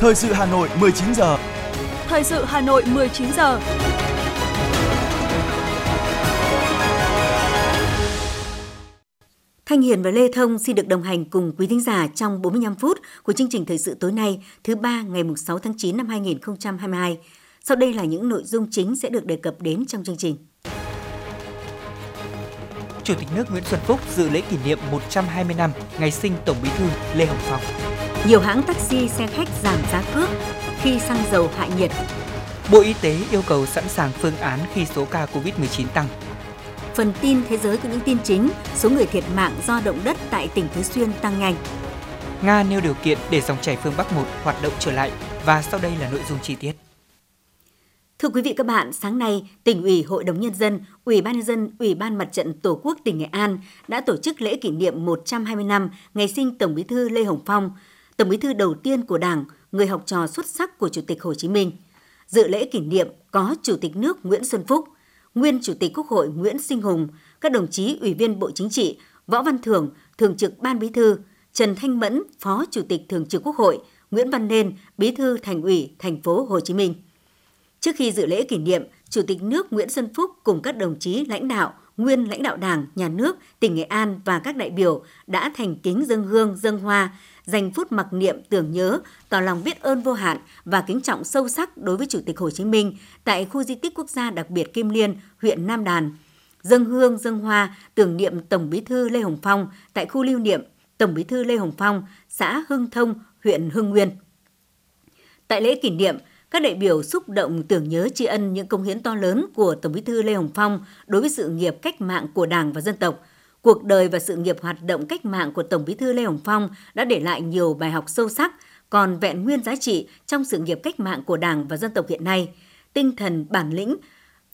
Thời sự Hà Nội 19 giờ. Thời sự Hà Nội 19 giờ. Thanh Hiền và Lê Thông xin được đồng hành cùng quý thính giả trong 45 phút của chương trình thời sự tối nay, thứ ba ngày 6 tháng 9 năm 2022. Sau đây là những nội dung chính sẽ được đề cập đến trong chương trình. Chủ tịch nước Nguyễn Xuân Phúc dự lễ kỷ niệm 120 năm ngày sinh Tổng Bí thư Lê Hồng Phong. Nhiều hãng taxi xe khách giảm giá cước khi xăng dầu hạ nhiệt. Bộ Y tế yêu cầu sẵn sàng phương án khi số ca COVID-19 tăng. Phần tin thế giới có những tin chính, số người thiệt mạng do động đất tại tỉnh Thứ Xuyên tăng nhanh. Nga nêu điều kiện để dòng chảy phương Bắc 1 hoạt động trở lại và sau đây là nội dung chi tiết. Thưa quý vị các bạn, sáng nay, tỉnh ủy, Hội đồng Nhân dân, Ủy ban Nhân dân, Ủy ban Mặt trận Tổ quốc tỉnh Nghệ An đã tổ chức lễ kỷ niệm 120 năm ngày sinh Tổng bí thư Lê Hồng Phong, Tổng bí thư đầu tiên của Đảng, người học trò xuất sắc của Chủ tịch Hồ Chí Minh. Dự lễ kỷ niệm có Chủ tịch nước Nguyễn Xuân Phúc, nguyên Chủ tịch Quốc hội Nguyễn Sinh Hùng, các đồng chí Ủy viên Bộ Chính trị, Võ Văn Thưởng, Thường trực Ban Bí thư, Trần Thanh Mẫn, Phó Chủ tịch Thường trực Quốc hội, Nguyễn Văn Nên, Bí thư Thành ủy Thành phố Hồ Chí Minh. Trước khi dự lễ kỷ niệm, Chủ tịch nước Nguyễn Xuân Phúc cùng các đồng chí lãnh đạo, nguyên lãnh đạo Đảng, Nhà nước, tỉnh Nghệ An và các đại biểu đã thành kính dâng hương, dâng hoa, dành phút mặc niệm tưởng nhớ, tỏ lòng biết ơn vô hạn và kính trọng sâu sắc đối với Chủ tịch Hồ Chí Minh tại khu di tích quốc gia đặc biệt Kim Liên, huyện Nam Đàn. Dâng hương, dâng hoa, tưởng niệm Tổng Bí thư Lê Hồng Phong tại khu lưu niệm Tổng Bí thư Lê Hồng Phong, xã Hưng Thông, huyện Hưng Nguyên. Tại lễ kỷ niệm, các đại biểu xúc động tưởng nhớ tri ân những công hiến to lớn của Tổng Bí thư Lê Hồng Phong đối với sự nghiệp cách mạng của Đảng và dân tộc. Cuộc đời và sự nghiệp hoạt động cách mạng của Tổng Bí thư Lê Hồng Phong đã để lại nhiều bài học sâu sắc, còn vẹn nguyên giá trị trong sự nghiệp cách mạng của Đảng và dân tộc hiện nay. Tinh thần bản lĩnh,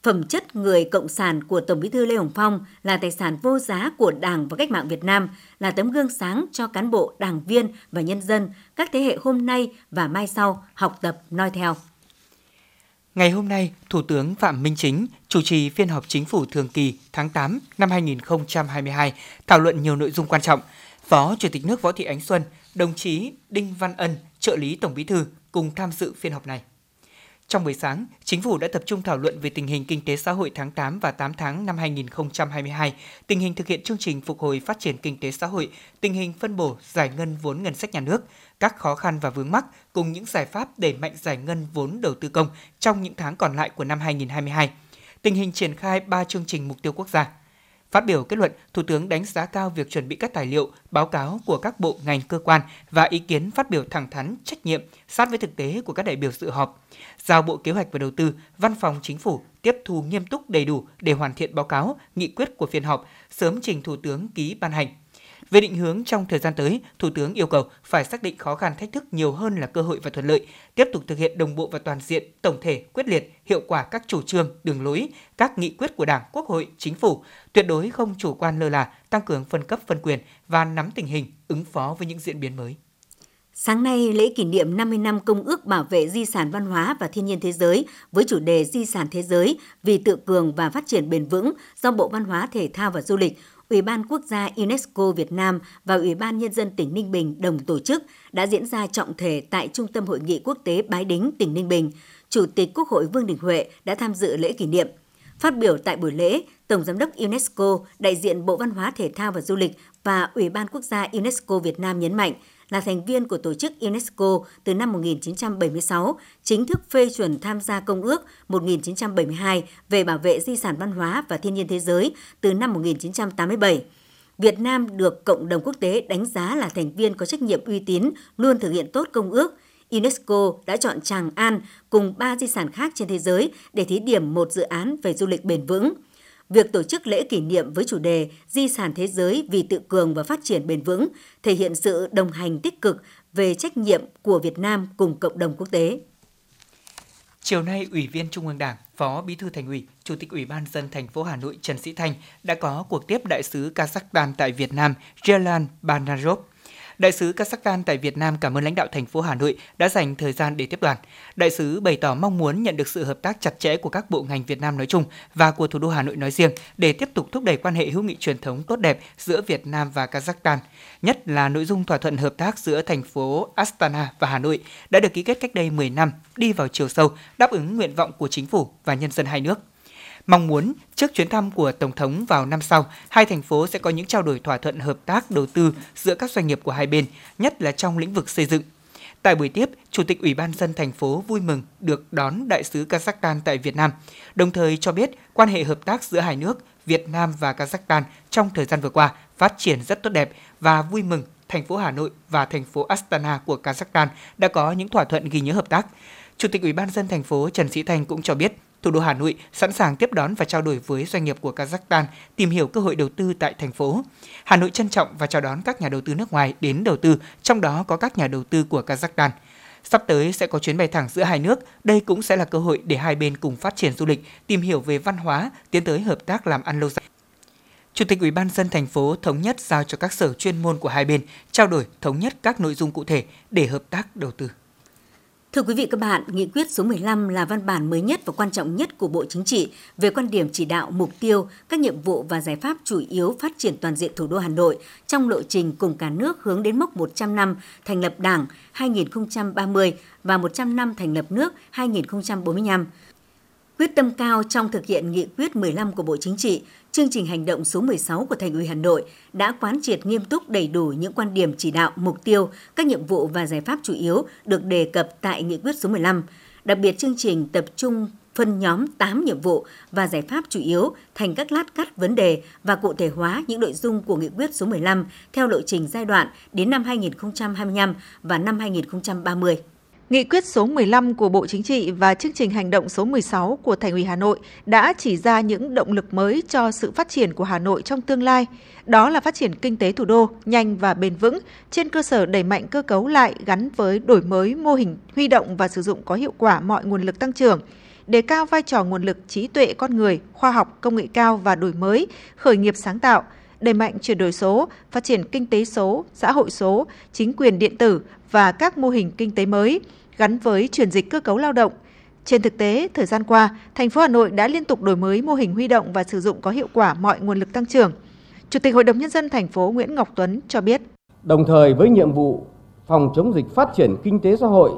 phẩm chất người cộng sản của Tổng Bí thư Lê Hồng Phong là tài sản vô giá của Đảng và cách mạng Việt Nam, là tấm gương sáng cho cán bộ, đảng viên và nhân dân các thế hệ hôm nay và mai sau học tập noi theo. Ngày hôm nay, Thủ tướng Phạm Minh Chính chủ trì phiên họp chính phủ thường kỳ tháng 8 năm 2022, thảo luận nhiều nội dung quan trọng. Phó Chủ tịch nước Võ Thị Ánh Xuân, đồng chí Đinh Văn Ân, trợ lý Tổng Bí thư cùng tham dự phiên họp này. Trong buổi sáng, Chính phủ đã tập trung thảo luận về tình hình kinh tế xã hội tháng 8 và 8 tháng năm 2022, tình hình thực hiện chương trình phục hồi phát triển kinh tế xã hội, tình hình phân bổ giải ngân vốn ngân sách nhà nước, các khó khăn và vướng mắc cùng những giải pháp đẩy mạnh giải ngân vốn đầu tư công trong những tháng còn lại của năm 2022, tình hình triển khai 3 chương trình mục tiêu quốc gia. Phát biểu kết luận, Thủ tướng đánh giá cao việc chuẩn bị các tài liệu, báo cáo của các bộ ngành cơ quan và ý kiến phát biểu thẳng thắn, trách nhiệm, sát với thực tế của các đại biểu dự họp. Giao Bộ Kế hoạch và Đầu tư, Văn phòng Chính phủ tiếp thu nghiêm túc đầy đủ để hoàn thiện báo cáo, nghị quyết của phiên họp, sớm trình Thủ tướng ký ban hành. Về định hướng trong thời gian tới, Thủ tướng yêu cầu phải xác định khó khăn thách thức nhiều hơn là cơ hội và thuận lợi, tiếp tục thực hiện đồng bộ và toàn diện, tổng thể, quyết liệt, hiệu quả các chủ trương, đường lối, các nghị quyết của Đảng, Quốc hội, Chính phủ, tuyệt đối không chủ quan lơ là, tăng cường phân cấp phân quyền và nắm tình hình, ứng phó với những diễn biến mới. Sáng nay, lễ kỷ niệm 50 năm Công ước Bảo vệ Di sản Văn hóa và Thiên nhiên Thế giới với chủ đề Di sản Thế giới vì tự cường và phát triển bền vững do Bộ Văn hóa Thể thao và Du lịch, Ủy ban Quốc gia UNESCO Việt Nam và Ủy ban Nhân dân tỉnh Ninh Bình đồng tổ chức đã diễn ra trọng thể tại Trung tâm Hội nghị Quốc tế Bái Đính, tỉnh Ninh Bình. Chủ tịch Quốc hội Vương Đình Huệ đã tham dự lễ kỷ niệm. Phát biểu tại buổi lễ, Tổng Giám đốc UNESCO, đại diện Bộ Văn hóa Thể thao và Du lịch và Ủy ban Quốc gia UNESCO Việt Nam nhấn mạnh – là thành viên của tổ chức UNESCO từ năm 1976, chính thức phê chuẩn tham gia Công ước 1972 về bảo vệ di sản văn hóa và thiên nhiên thế giới từ năm 1987. Việt Nam được cộng đồng quốc tế đánh giá là thành viên có trách nhiệm uy tín, luôn thực hiện tốt công ước. UNESCO đã chọn Tràng An cùng ba di sản khác trên thế giới để thí điểm một dự án về du lịch bền vững – việc tổ chức lễ kỷ niệm với chủ đề Di sản thế giới vì tự cường và phát triển bền vững thể hiện sự đồng hành tích cực về trách nhiệm của Việt Nam cùng cộng đồng quốc tế. Chiều nay, Ủy viên Trung ương Đảng, Phó Bí thư Thành ủy, Chủ tịch Ủy ban dân thành phố Hà Nội Trần Sĩ Thanh đã có cuộc tiếp đại sứ Kazakhstan tại Việt Nam, Jelan Banarov. Đại sứ Kazakhstan tại Việt Nam cảm ơn lãnh đạo thành phố Hà Nội đã dành thời gian để tiếp đoàn. Đại sứ bày tỏ mong muốn nhận được sự hợp tác chặt chẽ của các bộ ngành Việt Nam nói chung và của thủ đô Hà Nội nói riêng để tiếp tục thúc đẩy quan hệ hữu nghị truyền thống tốt đẹp giữa Việt Nam và Kazakhstan. Nhất là nội dung thỏa thuận hợp tác giữa thành phố Astana và Hà Nội đã được ký kết cách đây 10 năm, đi vào chiều sâu, đáp ứng nguyện vọng của chính phủ và nhân dân hai nước mong muốn trước chuyến thăm của Tổng thống vào năm sau, hai thành phố sẽ có những trao đổi thỏa thuận hợp tác đầu tư giữa các doanh nghiệp của hai bên, nhất là trong lĩnh vực xây dựng. Tại buổi tiếp, Chủ tịch Ủy ban dân thành phố vui mừng được đón Đại sứ Kazakhstan tại Việt Nam, đồng thời cho biết quan hệ hợp tác giữa hai nước Việt Nam và Kazakhstan trong thời gian vừa qua phát triển rất tốt đẹp và vui mừng thành phố Hà Nội và thành phố Astana của Kazakhstan đã có những thỏa thuận ghi nhớ hợp tác. Chủ tịch Ủy ban dân thành phố Trần Sĩ Thanh cũng cho biết thủ đô Hà Nội sẵn sàng tiếp đón và trao đổi với doanh nghiệp của Kazakhstan, tìm hiểu cơ hội đầu tư tại thành phố. Hà Nội trân trọng và chào đón các nhà đầu tư nước ngoài đến đầu tư, trong đó có các nhà đầu tư của Kazakhstan. Sắp tới sẽ có chuyến bay thẳng giữa hai nước, đây cũng sẽ là cơ hội để hai bên cùng phát triển du lịch, tìm hiểu về văn hóa, tiến tới hợp tác làm ăn lâu dài. Chủ tịch Ủy ban dân thành phố thống nhất giao cho các sở chuyên môn của hai bên trao đổi thống nhất các nội dung cụ thể để hợp tác đầu tư. Thưa quý vị các bạn, Nghị quyết số 15 là văn bản mới nhất và quan trọng nhất của Bộ Chính trị về quan điểm chỉ đạo, mục tiêu, các nhiệm vụ và giải pháp chủ yếu phát triển toàn diện thủ đô Hà Nội trong lộ trình cùng cả nước hướng đến mốc 100 năm thành lập Đảng 2030 và 100 năm thành lập nước 2045. Quyết tâm cao trong thực hiện nghị quyết 15 của Bộ Chính trị, chương trình hành động số 16 của Thành ủy Hà Nội đã quán triệt nghiêm túc đầy đủ những quan điểm chỉ đạo, mục tiêu, các nhiệm vụ và giải pháp chủ yếu được đề cập tại nghị quyết số 15. Đặc biệt chương trình tập trung phân nhóm 8 nhiệm vụ và giải pháp chủ yếu thành các lát cắt vấn đề và cụ thể hóa những nội dung của nghị quyết số 15 theo lộ trình giai đoạn đến năm 2025 và năm 2030. Nghị quyết số 15 của Bộ Chính trị và chương trình hành động số 16 của Thành ủy Hà Nội đã chỉ ra những động lực mới cho sự phát triển của Hà Nội trong tương lai. Đó là phát triển kinh tế thủ đô nhanh và bền vững trên cơ sở đẩy mạnh cơ cấu lại gắn với đổi mới mô hình huy động và sử dụng có hiệu quả mọi nguồn lực tăng trưởng, đề cao vai trò nguồn lực trí tuệ con người, khoa học, công nghệ cao và đổi mới, khởi nghiệp sáng tạo, đẩy mạnh chuyển đổi số, phát triển kinh tế số, xã hội số, chính quyền điện tử và các mô hình kinh tế mới gắn với chuyển dịch cơ cấu lao động. Trên thực tế, thời gian qua, thành phố Hà Nội đã liên tục đổi mới mô hình huy động và sử dụng có hiệu quả mọi nguồn lực tăng trưởng. Chủ tịch Hội đồng nhân dân thành phố Nguyễn Ngọc Tuấn cho biết: Đồng thời với nhiệm vụ phòng chống dịch phát triển kinh tế xã hội,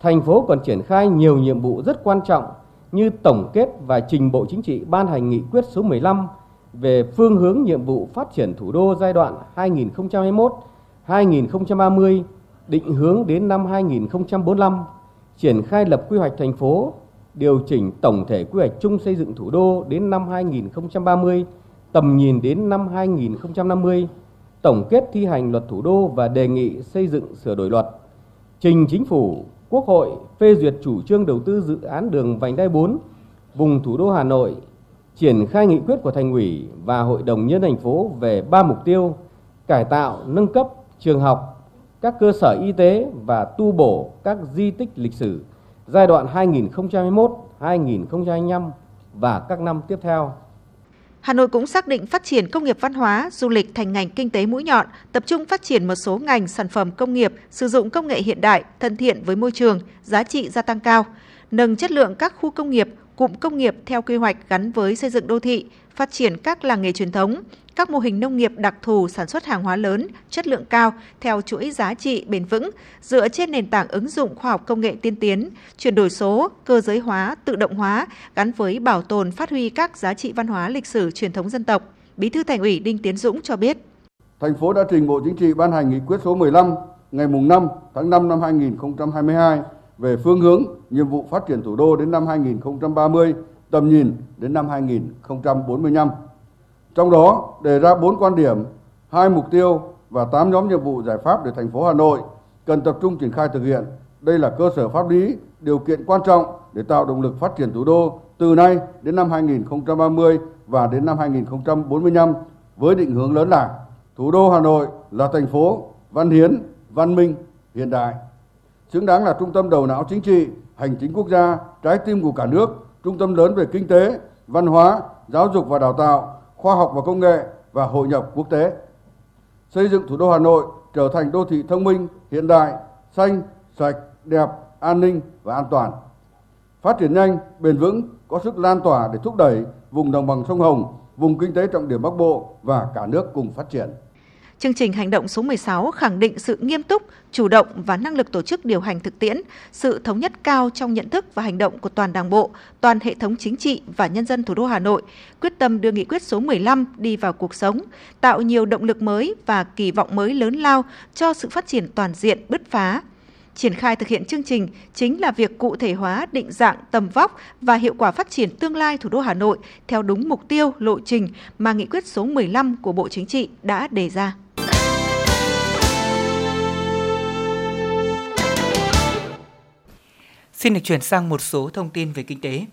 thành phố còn triển khai nhiều nhiệm vụ rất quan trọng như tổng kết và trình Bộ Chính trị ban hành nghị quyết số 15 về phương hướng nhiệm vụ phát triển thủ đô giai đoạn 2021-2030 định hướng đến năm 2045, triển khai lập quy hoạch thành phố, điều chỉnh tổng thể quy hoạch chung xây dựng thủ đô đến năm 2030, tầm nhìn đến năm 2050, tổng kết thi hành luật thủ đô và đề nghị xây dựng sửa đổi luật, trình chính phủ, Quốc hội phê duyệt chủ trương đầu tư dự án đường vành đai 4 vùng thủ đô Hà Nội, triển khai nghị quyết của thành ủy và hội đồng nhân thành phố về ba mục tiêu cải tạo, nâng cấp trường học, các cơ sở y tế và tu bổ các di tích lịch sử giai đoạn 2021-2025 và các năm tiếp theo. Hà Nội cũng xác định phát triển công nghiệp văn hóa, du lịch thành ngành kinh tế mũi nhọn, tập trung phát triển một số ngành sản phẩm công nghiệp sử dụng công nghệ hiện đại, thân thiện với môi trường, giá trị gia tăng cao, nâng chất lượng các khu công nghiệp, cụm công nghiệp theo quy hoạch gắn với xây dựng đô thị, phát triển các làng nghề truyền thống, các mô hình nông nghiệp đặc thù sản xuất hàng hóa lớn, chất lượng cao theo chuỗi giá trị bền vững dựa trên nền tảng ứng dụng khoa học công nghệ tiên tiến, chuyển đổi số, cơ giới hóa, tự động hóa gắn với bảo tồn phát huy các giá trị văn hóa lịch sử truyền thống dân tộc. Bí thư Thành ủy Đinh Tiến Dũng cho biết. Thành phố đã trình Bộ Chính trị ban hành nghị quyết số 15 ngày 5 tháng 5 năm 2022 về phương hướng, nhiệm vụ phát triển thủ đô đến năm 2030, tầm nhìn đến năm 2045. Trong đó đề ra 4 quan điểm, hai mục tiêu và 8 nhóm nhiệm vụ giải pháp để thành phố Hà Nội cần tập trung triển khai thực hiện. Đây là cơ sở pháp lý, điều kiện quan trọng để tạo động lực phát triển thủ đô từ nay đến năm 2030 và đến năm 2045 với định hướng lớn là thủ đô Hà Nội là thành phố văn hiến, văn minh, hiện đại, xứng đáng là trung tâm đầu não chính trị, hành chính quốc gia, trái tim của cả nước, trung tâm lớn về kinh tế, văn hóa, giáo dục và đào tạo, khoa học và công nghệ và hội nhập quốc tế. Xây dựng thủ đô Hà Nội trở thành đô thị thông minh, hiện đại, xanh, sạch, đẹp, an ninh và an toàn. Phát triển nhanh, bền vững, có sức lan tỏa để thúc đẩy vùng đồng bằng sông Hồng, vùng kinh tế trọng điểm Bắc Bộ và cả nước cùng phát triển. Chương trình hành động số 16 khẳng định sự nghiêm túc, chủ động và năng lực tổ chức điều hành thực tiễn, sự thống nhất cao trong nhận thức và hành động của toàn Đảng bộ, toàn hệ thống chính trị và nhân dân thủ đô Hà Nội, quyết tâm đưa nghị quyết số 15 đi vào cuộc sống, tạo nhiều động lực mới và kỳ vọng mới lớn lao cho sự phát triển toàn diện, bứt phá. Triển khai thực hiện chương trình chính là việc cụ thể hóa định dạng tầm vóc và hiệu quả phát triển tương lai thủ đô Hà Nội theo đúng mục tiêu, lộ trình mà nghị quyết số 15 của Bộ Chính trị đã đề ra. Xin được chuyển sang một số thông tin về kinh tế.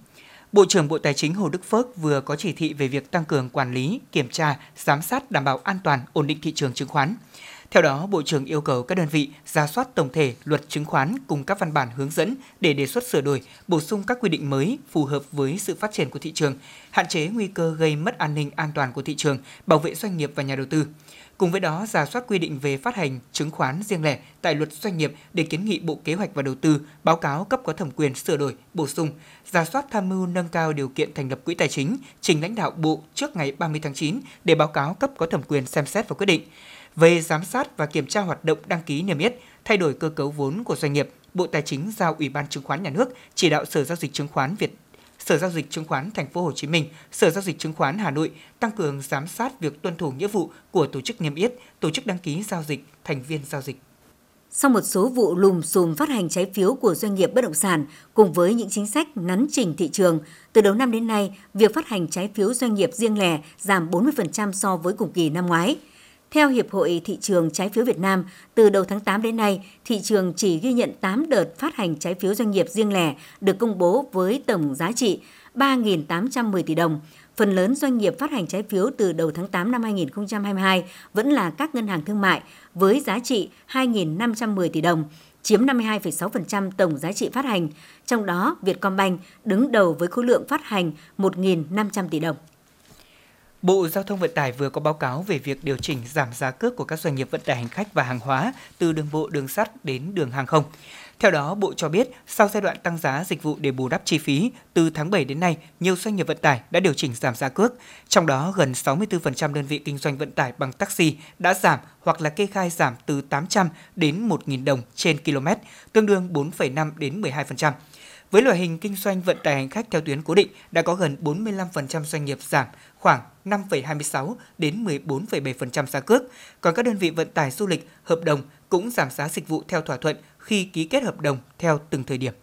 Bộ trưởng Bộ Tài chính Hồ Đức Phước vừa có chỉ thị về việc tăng cường quản lý, kiểm tra, giám sát đảm bảo an toàn, ổn định thị trường chứng khoán. Theo đó, Bộ trưởng yêu cầu các đơn vị ra soát tổng thể luật chứng khoán cùng các văn bản hướng dẫn để đề xuất sửa đổi, bổ sung các quy định mới phù hợp với sự phát triển của thị trường, hạn chế nguy cơ gây mất an ninh an toàn của thị trường, bảo vệ doanh nghiệp và nhà đầu tư. Cùng với đó, giả soát quy định về phát hành chứng khoán riêng lẻ tại luật doanh nghiệp để kiến nghị Bộ Kế hoạch và Đầu tư báo cáo cấp có thẩm quyền sửa đổi, bổ sung, giả soát tham mưu nâng cao điều kiện thành lập quỹ tài chính, trình lãnh đạo Bộ trước ngày 30 tháng 9 để báo cáo cấp có thẩm quyền xem xét và quyết định. Về giám sát và kiểm tra hoạt động đăng ký niêm yết, thay đổi cơ cấu vốn của doanh nghiệp, Bộ Tài chính giao Ủy ban Chứng khoán Nhà nước chỉ đạo Sở giao dịch chứng khoán Việt Sở giao dịch chứng khoán Thành phố Hồ Chí Minh, Sở giao dịch chứng khoán Hà Nội tăng cường giám sát việc tuân thủ nghĩa vụ của tổ chức niêm yết, tổ chức đăng ký giao dịch, thành viên giao dịch. Sau một số vụ lùm xùm phát hành trái phiếu của doanh nghiệp bất động sản cùng với những chính sách nắn chỉnh thị trường, từ đầu năm đến nay, việc phát hành trái phiếu doanh nghiệp riêng lẻ giảm 40% so với cùng kỳ năm ngoái – theo Hiệp hội Thị trường Trái phiếu Việt Nam, từ đầu tháng 8 đến nay, thị trường chỉ ghi nhận 8 đợt phát hành trái phiếu doanh nghiệp riêng lẻ được công bố với tổng giá trị 3.810 tỷ đồng. Phần lớn doanh nghiệp phát hành trái phiếu từ đầu tháng 8 năm 2022 vẫn là các ngân hàng thương mại với giá trị 2.510 tỷ đồng, chiếm 52,6% tổng giá trị phát hành. Trong đó, Vietcombank đứng đầu với khối lượng phát hành 1.500 tỷ đồng. Bộ Giao thông Vận tải vừa có báo cáo về việc điều chỉnh giảm giá cước của các doanh nghiệp vận tải hành khách và hàng hóa từ đường bộ, đường sắt đến đường hàng không. Theo đó, Bộ cho biết, sau giai đoạn tăng giá dịch vụ để bù đắp chi phí, từ tháng 7 đến nay, nhiều doanh nghiệp vận tải đã điều chỉnh giảm giá cước. Trong đó, gần 64% đơn vị kinh doanh vận tải bằng taxi đã giảm hoặc là kê khai giảm từ 800 đến 1.000 đồng trên km, tương đương 4,5 đến 12%. Với loại hình kinh doanh vận tải hành khách theo tuyến cố định đã có gần 45% doanh nghiệp giảm khoảng 5,26 đến 14,7% giá cước, còn các đơn vị vận tải du lịch hợp đồng cũng giảm giá dịch vụ theo thỏa thuận khi ký kết hợp đồng theo từng thời điểm.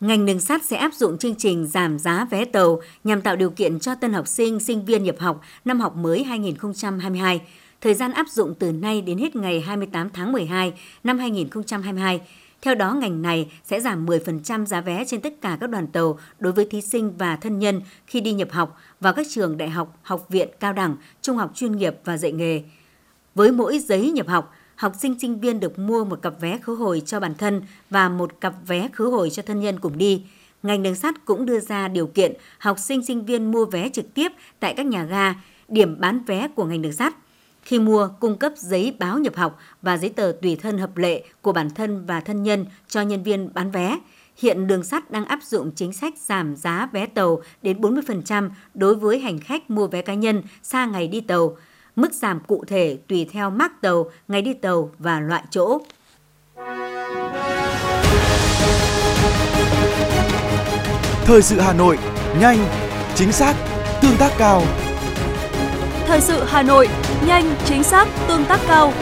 Ngành đường sắt sẽ áp dụng chương trình giảm giá vé tàu nhằm tạo điều kiện cho tân học sinh, sinh viên nhập học năm học mới 2022. Thời gian áp dụng từ nay đến hết ngày 28 tháng 12 năm 2022 theo đó, ngành này sẽ giảm 10% giá vé trên tất cả các đoàn tàu đối với thí sinh và thân nhân khi đi nhập học vào các trường đại học, học viện, cao đẳng, trung học chuyên nghiệp và dạy nghề. Với mỗi giấy nhập học, học sinh sinh viên được mua một cặp vé khứ hồi cho bản thân và một cặp vé khứ hồi cho thân nhân cùng đi. Ngành đường sắt cũng đưa ra điều kiện học sinh sinh viên mua vé trực tiếp tại các nhà ga, điểm bán vé của ngành đường sắt. Khi mua, cung cấp giấy báo nhập học và giấy tờ tùy thân hợp lệ của bản thân và thân nhân cho nhân viên bán vé. Hiện đường sắt đang áp dụng chính sách giảm giá vé tàu đến 40% đối với hành khách mua vé cá nhân xa ngày đi tàu. Mức giảm cụ thể tùy theo mác tàu, ngày đi tàu và loại chỗ. Thời sự Hà Nội, nhanh, chính xác, tương tác cao. Thời sự Hà Nội, nhanh, chính xác, tương tác cao.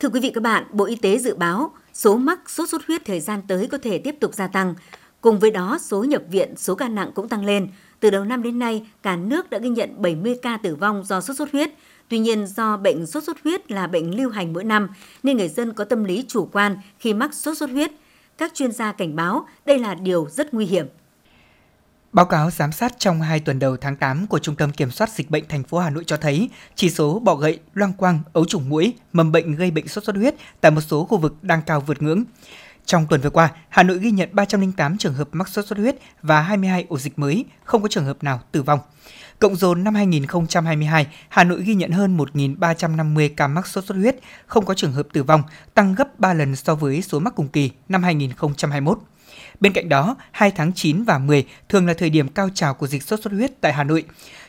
Thưa quý vị các bạn, Bộ Y tế dự báo số mắc sốt xuất huyết thời gian tới có thể tiếp tục gia tăng. Cùng với đó, số nhập viện, số ca nặng cũng tăng lên. Từ đầu năm đến nay, cả nước đã ghi nhận 70 ca tử vong do sốt xuất huyết. Tuy nhiên, do bệnh sốt xuất huyết là bệnh lưu hành mỗi năm, nên người dân có tâm lý chủ quan khi mắc sốt xuất huyết. Các chuyên gia cảnh báo đây là điều rất nguy hiểm. Báo cáo giám sát trong 2 tuần đầu tháng 8 của Trung tâm Kiểm soát Dịch bệnh thành phố Hà Nội cho thấy chỉ số bọ gậy, loang quang, ấu trùng mũi, mầm bệnh gây bệnh sốt xuất huyết tại một số khu vực đang cao vượt ngưỡng. Trong tuần vừa qua, Hà Nội ghi nhận 308 trường hợp mắc sốt xuất huyết và 22 ổ dịch mới, không có trường hợp nào tử vong. Cộng dồn năm 2022, Hà Nội ghi nhận hơn 1.350 ca mắc sốt xuất huyết, không có trường hợp tử vong, tăng gấp 3 lần so với số mắc cùng kỳ năm 2021. Bên cạnh đó, 2 tháng 9 và 10 thường là thời điểm cao trào của dịch sốt xuất huyết tại Hà Nội.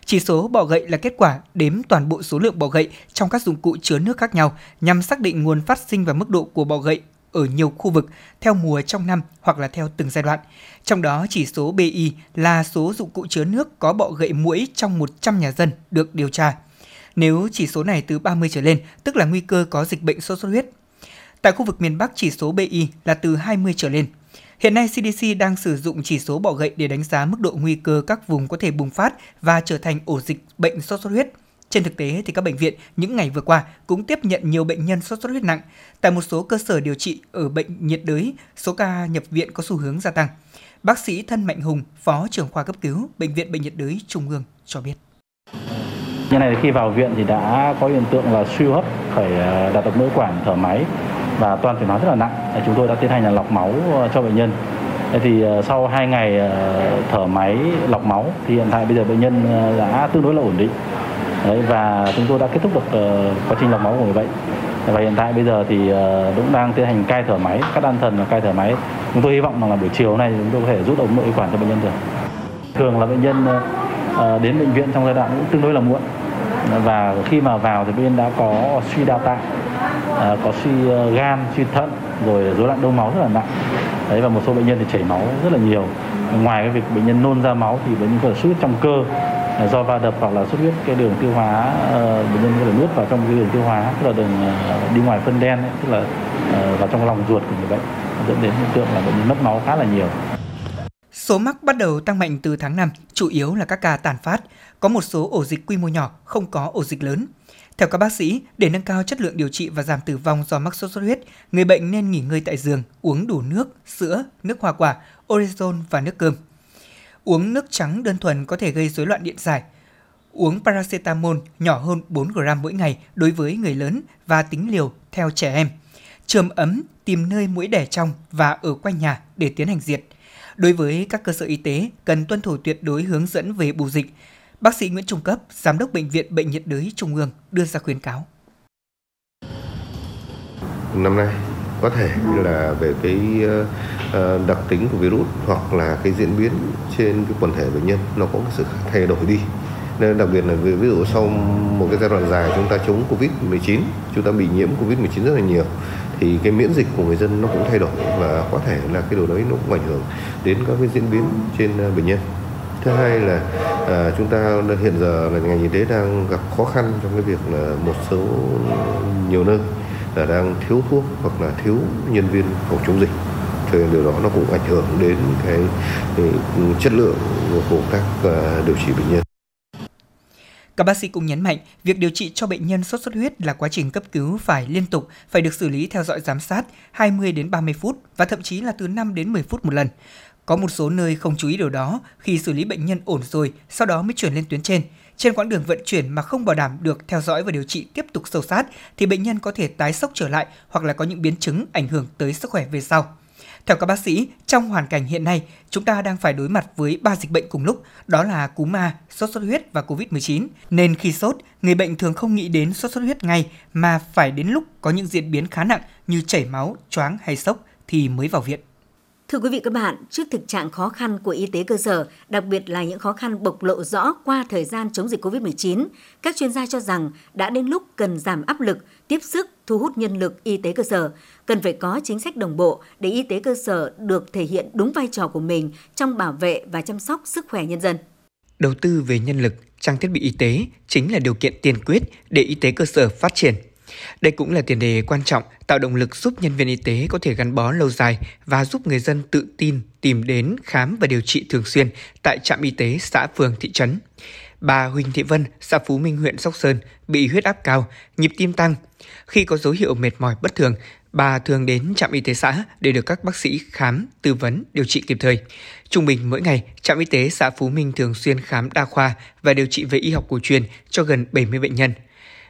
Chỉ số bọ gậy là kết quả đếm toàn bộ số lượng bọ gậy trong các dụng cụ chứa nước khác nhau nhằm xác định nguồn phát sinh và mức độ của bọ gậy ở nhiều khu vực theo mùa trong năm hoặc là theo từng giai đoạn. Trong đó chỉ số BI là số dụng cụ chứa nước có bọ gậy mũi trong 100 nhà dân được điều tra. Nếu chỉ số này từ 30 trở lên, tức là nguy cơ có dịch bệnh sốt xuất huyết. Tại khu vực miền Bắc chỉ số BI là từ 20 trở lên. Hiện nay CDC đang sử dụng chỉ số bọ gậy để đánh giá mức độ nguy cơ các vùng có thể bùng phát và trở thành ổ dịch bệnh sốt xuất huyết. Trên thực tế thì các bệnh viện những ngày vừa qua cũng tiếp nhận nhiều bệnh nhân sốt xuất huyết nặng. Tại một số cơ sở điều trị ở bệnh nhiệt đới, số ca nhập viện có xu hướng gia tăng. Bác sĩ Thân Mạnh Hùng, Phó trưởng khoa cấp cứu Bệnh viện Bệnh nhiệt đới Trung ương cho biết. Như này khi vào viện thì đã có hiện tượng là suy hấp, phải ờ, đặt ống nội quản, thở máy và toàn chuyển nói rất là nặng. Chúng tôi đã tiến hành là lọc máu ờ, cho bệnh nhân. thì ờ, sau 2 ngày thở máy lọc máu thì hiện tại bây giờ bệnh nhân đã tương đối là ổn định. Đấy, và chúng tôi đã kết thúc được ờ, quá trình lọc máu của người bệnh. Và hiện tại bây giờ thì ờ, cũng đang tiến hành cai thở máy cắt đan thần và cai thở máy. Chúng tôi hy vọng rằng là buổi chiều này chúng tôi có thể rút ống nội quản cho bệnh nhân được. Thường là bệnh nhân ờ, đến bệnh viện trong giai đoạn cũng tương đối là muộn. Và khi mà vào thì bệnh nhân đã có suy đa tạng à, có suy gan suy thận rồi rối loạn đông máu rất là nặng. Đấy và một số bệnh nhân thì chảy máu rất là nhiều. Ngoài cái việc bệnh nhân nôn ra máu thì bệnh nhân có thể trong cơ do va đập hoặc là xuất huyết cái đường tiêu hóa ờ, bệnh nhân có thể nuốt vào trong cái đường tiêu hóa tức là đường ờ, đi ngoài phân đen ấy, tức là ờ, vào trong lòng ruột của người bệnh dẫn đến hiện tượng là bệnh nhân mất máu khá là nhiều Số mắc bắt đầu tăng mạnh từ tháng 5, chủ yếu là các ca tàn phát, có một số ổ dịch quy mô nhỏ, không có ổ dịch lớn. Theo các bác sĩ, để nâng cao chất lượng điều trị và giảm tử vong do mắc sốt xuất huyết, người bệnh nên nghỉ ngơi tại giường, uống đủ nước, sữa, nước hoa quả, orezon và nước cơm. Uống nước trắng đơn thuần có thể gây rối loạn điện giải. Uống paracetamol nhỏ hơn 4 gram mỗi ngày đối với người lớn và tính liều theo trẻ em. Trường ấm, tìm nơi mũi đẻ trong và ở quanh nhà để tiến hành diệt. Đối với các cơ sở y tế, cần tuân thủ tuyệt đối hướng dẫn về bù dịch, Bác sĩ Nguyễn Trung Cấp, Giám đốc Bệnh viện Bệnh nhiệt đới Trung ương đưa ra khuyến cáo. Năm nay có thể là về cái Ờ, đặc tính của virus hoặc là cái diễn biến trên cái quần thể bệnh nhân nó có cái sự thay đổi đi. Nên đặc biệt là ví dụ sau một cái giai đoạn dài chúng ta chống covid 19 chúng ta bị nhiễm covid 19 rất là nhiều thì cái miễn dịch của người dân nó cũng thay đổi và có thể là cái điều đấy nó cũng ảnh hưởng đến các cái diễn biến trên ờ, bệnh nhân. Thứ hai là à, chúng ta hiện giờ là ngành y tế đang gặp khó khăn trong cái việc là một số nhiều nơi là đang thiếu thuốc hoặc là thiếu nhân viên phòng chống dịch cho nên điều đó nó cũng ảnh hưởng đến cái, cái chất lượng của các ờ, điều trị bệnh nhân các bác sĩ cũng nhấn mạnh, việc điều trị cho bệnh nhân sốt xuất huyết là quá trình cấp cứu phải liên tục, phải được xử lý theo dõi giám sát 20 đến 30 phút và thậm chí là từ 5 đến 10 phút một lần. Có một số nơi không chú ý điều đó khi xử lý bệnh nhân ổn rồi, sau đó mới chuyển lên tuyến trên. Trên quãng đường vận chuyển mà không bảo đảm được theo dõi và điều trị tiếp tục sâu sát thì bệnh nhân có thể tái sốc trở lại hoặc là có những biến chứng ảnh hưởng tới sức khỏe về sau. Theo các bác sĩ, trong hoàn cảnh hiện nay, chúng ta đang phải đối mặt với ba dịch bệnh cùng lúc, đó là cúm A, sốt xuất huyết và Covid-19. Nên khi sốt, người bệnh thường không nghĩ đến sốt xuất huyết ngay mà phải đến lúc có những diễn biến khá nặng như chảy máu, choáng hay sốc thì mới vào viện. Thưa quý vị các bạn, trước thực trạng khó khăn của y tế cơ sở, đặc biệt là những khó khăn bộc lộ rõ qua thời gian chống dịch COVID-19, các chuyên gia cho rằng đã đến lúc cần giảm áp lực, tiếp sức, thu hút nhân lực y tế cơ sở, cần phải có chính sách đồng bộ để y tế cơ sở được thể hiện đúng vai trò của mình trong bảo vệ và chăm sóc sức khỏe nhân dân. Đầu tư về nhân lực, trang thiết bị y tế chính là điều kiện tiên quyết để y tế cơ sở phát triển đây cũng là tiền đề quan trọng tạo động lực giúp nhân viên y tế có thể gắn bó lâu dài và giúp người dân tự tin tìm đến khám và điều trị thường xuyên tại trạm y tế xã phường thị trấn. Bà Huỳnh Thị Vân, xã Phú Minh huyện Sóc Sơn bị huyết áp cao, nhịp tim tăng. Khi có dấu hiệu mệt mỏi bất thường, Bà thường đến trạm y tế xã để được các bác sĩ khám, tư vấn, điều trị kịp thời. Trung bình mỗi ngày, trạm y tế xã Phú Minh thường xuyên khám đa khoa và điều trị về y học cổ truyền cho gần 70 bệnh nhân.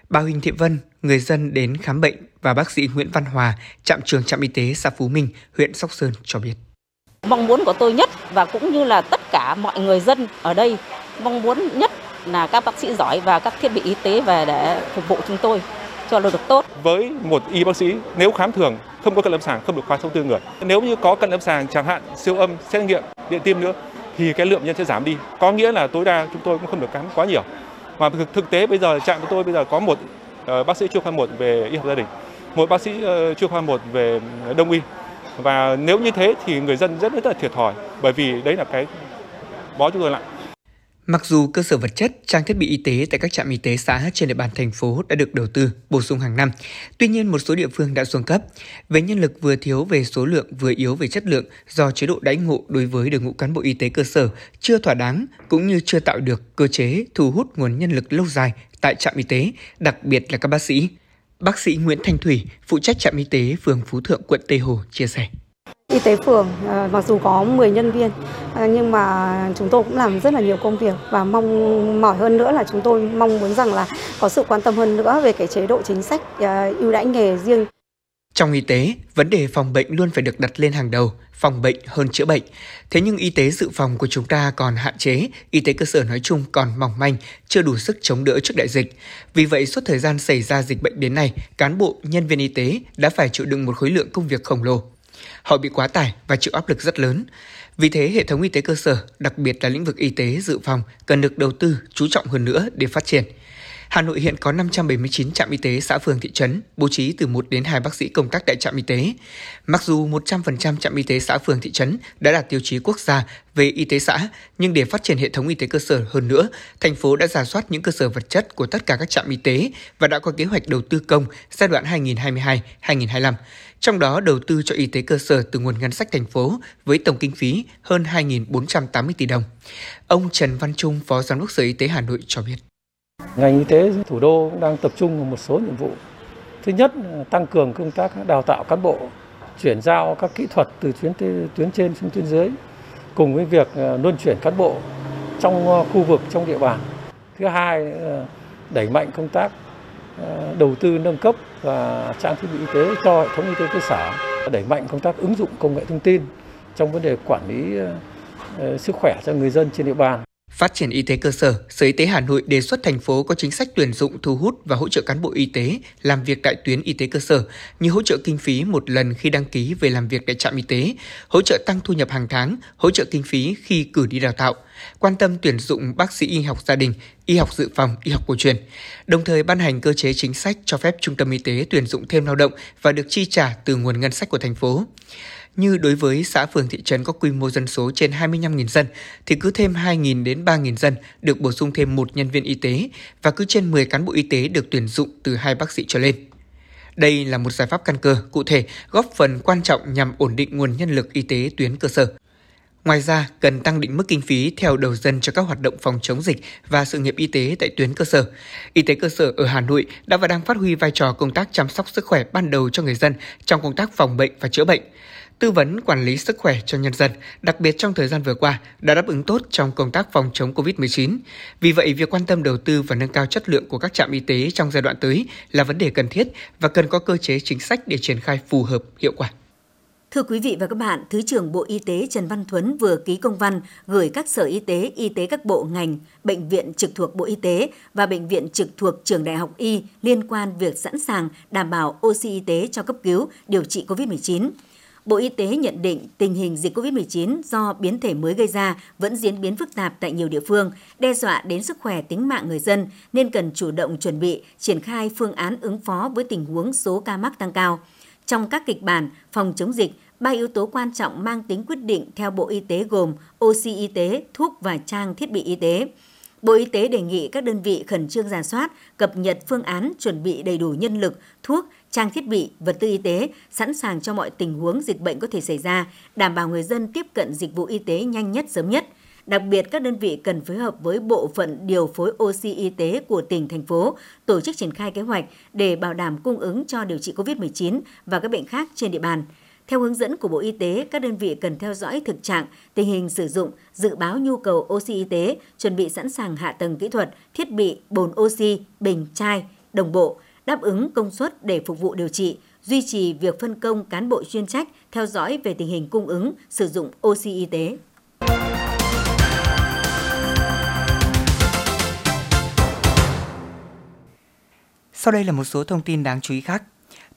Bà Huỳnh Thị Vân, người dân đến khám bệnh và bác sĩ Nguyễn Văn Hòa, trạm trường trạm y tế xã Phú Minh, huyện Sóc Sơn cho biết. Mong muốn của tôi nhất và cũng như là tất cả mọi người dân ở đây mong muốn nhất là các bác sĩ giỏi và các thiết bị y tế về để phục vụ chúng tôi cho được tốt. Với một y bác sĩ nếu khám thường không có cận lâm sàng không được khoa thông tư người. Nếu như có cận lâm sàng chẳng hạn siêu âm, xét nghiệm, điện tim nữa thì cái lượng nhân sẽ giảm đi. Có nghĩa là tối đa chúng tôi cũng không được khám quá nhiều. Mà thực, thực tế bây giờ trạm của tôi bây giờ có một uh, bác sĩ chuyên khoa 1 về y học gia đình, một bác sĩ uh, chuyên khoa 1 về ờ, đông y. Và nếu như thế thì người dân rất rất là thiệt thòi bởi vì đấy là cái bó chúng tôi lại. Mặc dù cơ sở vật chất, trang thiết bị y tế tại các trạm y tế xã trên địa bàn thành phố đã được đầu tư, bổ sung hàng năm, tuy nhiên một số địa phương đã xuống cấp. Về nhân lực vừa thiếu về số lượng vừa yếu về chất lượng do chế độ đãi ngộ đối với đội ngũ cán bộ y tế cơ sở chưa thỏa đáng cũng như chưa tạo được cơ chế thu hút nguồn nhân lực lâu dài tại trạm y tế, đặc biệt là các bác sĩ. Bác sĩ Nguyễn Thanh Thủy, phụ trách trạm y tế phường Phú Thượng, quận Tây Hồ chia sẻ. Y tế phường à, mặc dù có 10 nhân viên à, nhưng mà chúng tôi cũng làm rất là nhiều công việc và mong mỏi hơn nữa là chúng tôi mong muốn rằng là có sự quan tâm hơn nữa về cái chế độ chính sách à, ưu đãi nghề riêng. Trong y tế, vấn đề phòng bệnh luôn phải được đặt lên hàng đầu, phòng bệnh hơn chữa bệnh. Thế nhưng y tế dự phòng của chúng ta còn hạn chế, y tế cơ sở nói chung còn mỏng manh, chưa đủ sức chống đỡ trước đại dịch. Vì vậy, suốt thời gian xảy ra dịch bệnh đến nay, cán bộ, nhân viên y tế đã phải chịu đựng một khối lượng công việc khổng lồ. Họ bị quá tải và chịu áp lực rất lớn. Vì thế, hệ thống y tế cơ sở, đặc biệt là lĩnh vực y tế dự phòng, cần được đầu tư, chú trọng hơn nữa để phát triển. Hà Nội hiện có 579 trạm y tế xã phường thị trấn, bố trí từ 1 đến 2 bác sĩ công tác tại trạm y tế. Mặc dù 100% trạm y tế xã phường thị trấn đã đạt tiêu chí quốc gia về y tế xã, nhưng để phát triển hệ thống y tế cơ sở hơn nữa, thành phố đã giả soát những cơ sở vật chất của tất cả các trạm y tế và đã có kế hoạch đầu tư công giai đoạn 2022-2025. Trong đó đầu tư cho y tế cơ sở từ nguồn ngân sách thành phố với tổng kinh phí hơn 2.480 tỷ đồng. Ông Trần Văn Trung, Phó Giám đốc Sở Y tế Hà Nội cho biết. Ngành y tế thủ đô cũng đang tập trung vào một số nhiệm vụ. Thứ nhất, tăng cường công tác đào tạo cán bộ, chuyển giao các kỹ thuật từ tuyến tuyến trên xuống tuyến dưới, cùng với việc ờ, luân chuyển cán bộ trong ờ, khu vực trong địa bàn. Thứ hai, là đẩy mạnh công tác đầu tư nâng cấp và trang thiết bị y tế cho hệ thống y tế cơ sở, đẩy mạnh công tác ứng dụng công nghệ thông tin trong vấn đề quản lý sức khỏe cho người dân trên địa bàn. Phát triển y tế cơ sở, Sở Y tế Hà Nội đề xuất thành phố có chính sách tuyển dụng thu hút và hỗ trợ cán bộ y tế làm việc tại tuyến y tế cơ sở như hỗ trợ kinh phí một lần khi đăng ký về làm việc tại trạm y tế, hỗ trợ tăng thu nhập hàng tháng, hỗ trợ kinh phí khi cử đi đào tạo, quan tâm tuyển dụng bác sĩ y học gia đình, y học dự phòng, y học cổ truyền, đồng thời ban hành cơ chế chính sách cho phép trung tâm y tế tuyển dụng thêm lao động và được chi trả từ nguồn ngân sách của thành phố như đối với xã phường thị trấn có quy mô dân số trên 25.000 dân thì cứ thêm 2.000 đến 3.000 dân được bổ sung thêm một nhân viên y tế và cứ trên 10 cán bộ y tế được tuyển dụng từ hai bác sĩ trở lên. Đây là một giải pháp căn cơ, cụ thể, góp phần quan trọng nhằm ổn định nguồn nhân lực y tế tuyến cơ sở. Ngoài ra, cần tăng định mức kinh phí theo đầu dân cho các hoạt động phòng chống dịch và sự nghiệp y tế tại tuyến cơ sở. Y tế cơ sở ở Hà Nội đã và đang phát huy vai trò công tác chăm sóc sức khỏe ban đầu cho người dân trong công tác phòng bệnh và chữa bệnh tư vấn quản lý sức khỏe cho nhân dân, đặc biệt trong thời gian vừa qua, đã đáp ứng tốt trong công tác phòng chống COVID-19. Vì vậy, việc quan tâm đầu tư và nâng cao chất lượng của các trạm y tế trong giai đoạn tới là vấn đề cần thiết và cần có cơ chế chính sách để triển khai phù hợp, hiệu quả. Thưa quý vị và các bạn, Thứ trưởng Bộ Y tế Trần Văn Thuấn vừa ký công văn gửi các sở y tế, y tế các bộ ngành, bệnh viện trực thuộc Bộ Y tế và bệnh viện trực thuộc trường Đại học Y liên quan việc sẵn sàng đảm bảo oxy y tế cho cấp cứu, điều trị COVID-19. Bộ Y tế nhận định tình hình dịch COVID-19 do biến thể mới gây ra vẫn diễn biến phức tạp tại nhiều địa phương, đe dọa đến sức khỏe tính mạng người dân nên cần chủ động chuẩn bị, triển khai phương án ứng phó với tình huống số ca mắc tăng cao. Trong các kịch bản phòng chống dịch, ba yếu tố quan trọng mang tính quyết định theo Bộ Y tế gồm oxy y tế, thuốc và trang thiết bị y tế. Bộ Y tế đề nghị các đơn vị khẩn trương giả soát, cập nhật phương án chuẩn bị đầy đủ nhân lực, thuốc, trang thiết bị, vật tư y tế sẵn sàng cho mọi tình huống dịch bệnh có thể xảy ra, đảm bảo người dân tiếp cận dịch vụ y tế nhanh nhất sớm nhất. Đặc biệt, các đơn vị cần phối hợp với bộ phận điều phối oxy y tế của tỉnh, thành phố, tổ chức triển khai kế hoạch để bảo đảm cung ứng cho điều trị COVID-19 và các bệnh khác trên địa bàn. Theo hướng dẫn của Bộ Y tế, các đơn vị cần theo dõi thực trạng, tình hình sử dụng, dự báo nhu cầu oxy y tế, chuẩn bị sẵn sàng hạ tầng kỹ thuật, thiết bị, bồn oxy, bình, chai, đồng bộ, đáp ứng công suất để phục vụ điều trị, duy trì việc phân công cán bộ chuyên trách theo dõi về tình hình cung ứng, sử dụng oxy y tế. Sau đây là một số thông tin đáng chú ý khác.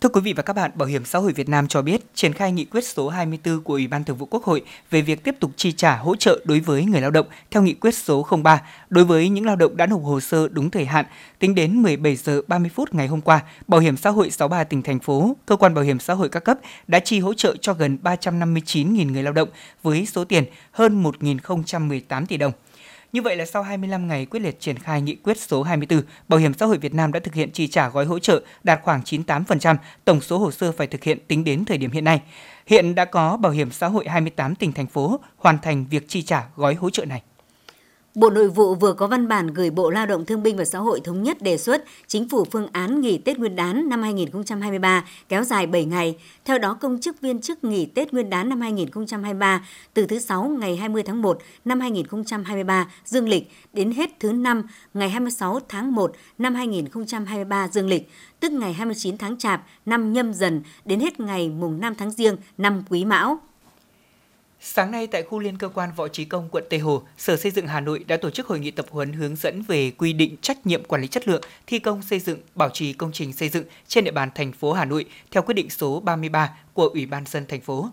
Thưa quý vị và các bạn, Bảo hiểm xã hội Việt Nam cho biết triển khai nghị quyết số 24 của Ủy ban Thường vụ Quốc hội về việc tiếp tục chi trả hỗ trợ đối với người lao động theo nghị quyết số 03 đối với những lao động đã nộp hồ sơ đúng thời hạn tính đến 17 giờ 30 phút ngày hôm qua. Bảo hiểm xã hội 63 tỉnh thành phố, cơ quan bảo hiểm xã hội các cấp đã chi hỗ trợ cho gần 359.000 người lao động với số tiền hơn 1.018 tỷ đồng. Như vậy là sau 25 ngày quyết liệt triển khai nghị quyết số 24, Bảo hiểm xã hội Việt Nam đã thực hiện chi trả gói hỗ trợ đạt khoảng 98% tổng số hồ sơ phải thực hiện tính đến thời điểm hiện nay. Hiện đã có Bảo hiểm xã hội 28 tỉnh thành phố hoàn thành việc chi trả gói hỗ trợ này. Bộ Nội vụ vừa có văn bản gửi Bộ Lao động Thương binh và Xã hội thống nhất đề xuất chính phủ phương án nghỉ Tết Nguyên đán năm 2023 kéo dài 7 ngày. Theo đó, công chức viên chức nghỉ Tết Nguyên đán năm 2023 từ thứ 6 ngày 20 tháng 1 năm 2023 dương lịch đến hết thứ 5 ngày 26 tháng 1 năm 2023 dương lịch, tức ngày 29 tháng Chạp năm nhâm dần đến hết ngày mùng 5 tháng Giêng năm Quý Mão. Sáng nay tại khu liên cơ quan Võ Trí Công, quận Tây Hồ, Sở Xây dựng Hà Nội đã tổ chức hội nghị tập huấn hướng dẫn về quy định trách nhiệm quản lý chất lượng thi công xây dựng, bảo trì công trình xây dựng trên địa bàn thành phố Hà Nội theo quyết định số 33 của Ủy ban dân thành phố.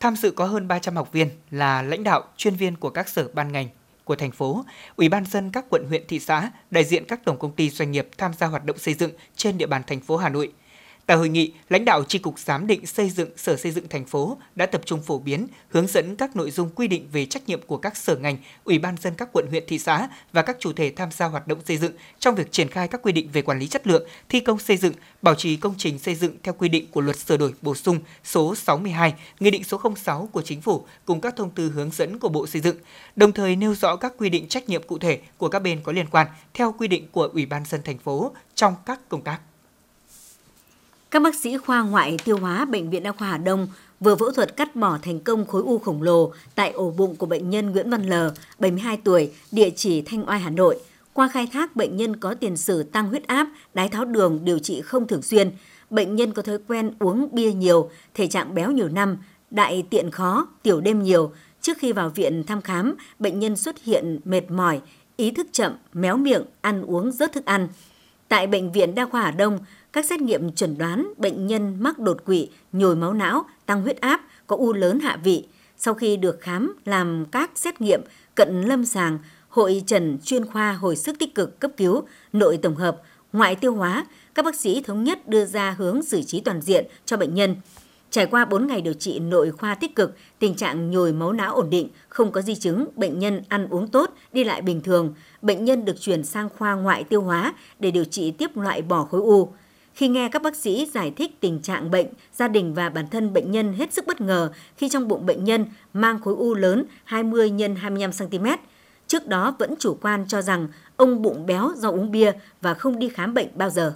Tham dự có hơn 300 học viên là lãnh đạo, chuyên viên của các sở ban ngành của thành phố, Ủy ban dân các quận huyện thị xã, đại diện các tổng công ty doanh nghiệp tham gia hoạt động xây dựng trên địa bàn thành phố Hà Nội – Tại hội nghị, lãnh đạo Tri cục Giám định xây dựng Sở Xây dựng thành phố đã tập trung phổ biến, hướng dẫn các nội dung quy định về trách nhiệm của các sở ngành, ủy ban dân các quận huyện thị xã và các chủ thể tham gia hoạt động xây dựng trong việc triển khai các quy định về quản lý chất lượng, thi công xây dựng, bảo trì công trình xây dựng theo quy định của luật sửa đổi bổ sung số 62, Nghị định số 06 của Chính phủ cùng các thông tư hướng dẫn của Bộ Xây dựng, đồng thời nêu rõ các quy định trách nhiệm cụ thể của các bên có liên quan theo quy định của Ủy ban dân thành phố trong các công tác. Các bác sĩ khoa ngoại tiêu hóa Bệnh viện Đa khoa Hà Đông vừa phẫu thuật cắt bỏ thành công khối u khổng lồ tại ổ bụng của bệnh nhân Nguyễn Văn L, 72 tuổi, địa chỉ Thanh Oai, Hà Nội. Qua khai thác, bệnh nhân có tiền sử tăng huyết áp, đái tháo đường, điều trị không thường xuyên. Bệnh nhân có thói quen uống bia nhiều, thể trạng béo nhiều năm, đại tiện khó, tiểu đêm nhiều. Trước khi vào viện thăm khám, bệnh nhân xuất hiện mệt mỏi, ý thức chậm, méo miệng, ăn uống rớt thức ăn. Tại Bệnh viện Đa khoa Hà Đông, các xét nghiệm chuẩn đoán bệnh nhân mắc đột quỵ, nhồi máu não, tăng huyết áp, có u lớn hạ vị. Sau khi được khám làm các xét nghiệm cận lâm sàng, hội trần chuyên khoa hồi sức tích cực cấp cứu, nội tổng hợp, ngoại tiêu hóa, các bác sĩ thống nhất đưa ra hướng xử trí toàn diện cho bệnh nhân. Trải qua 4 ngày điều trị nội khoa tích cực, tình trạng nhồi máu não ổn định, không có di chứng, bệnh nhân ăn uống tốt, đi lại bình thường. Bệnh nhân được chuyển sang khoa ngoại tiêu hóa để điều trị tiếp loại bỏ khối u. Khi nghe các bác sĩ giải thích tình trạng bệnh, gia đình và bản thân bệnh nhân hết sức bất ngờ khi trong bụng bệnh nhân mang khối u lớn 20 x 25 cm. Trước đó vẫn chủ quan cho rằng ông bụng béo do uống bia và không đi khám bệnh bao giờ.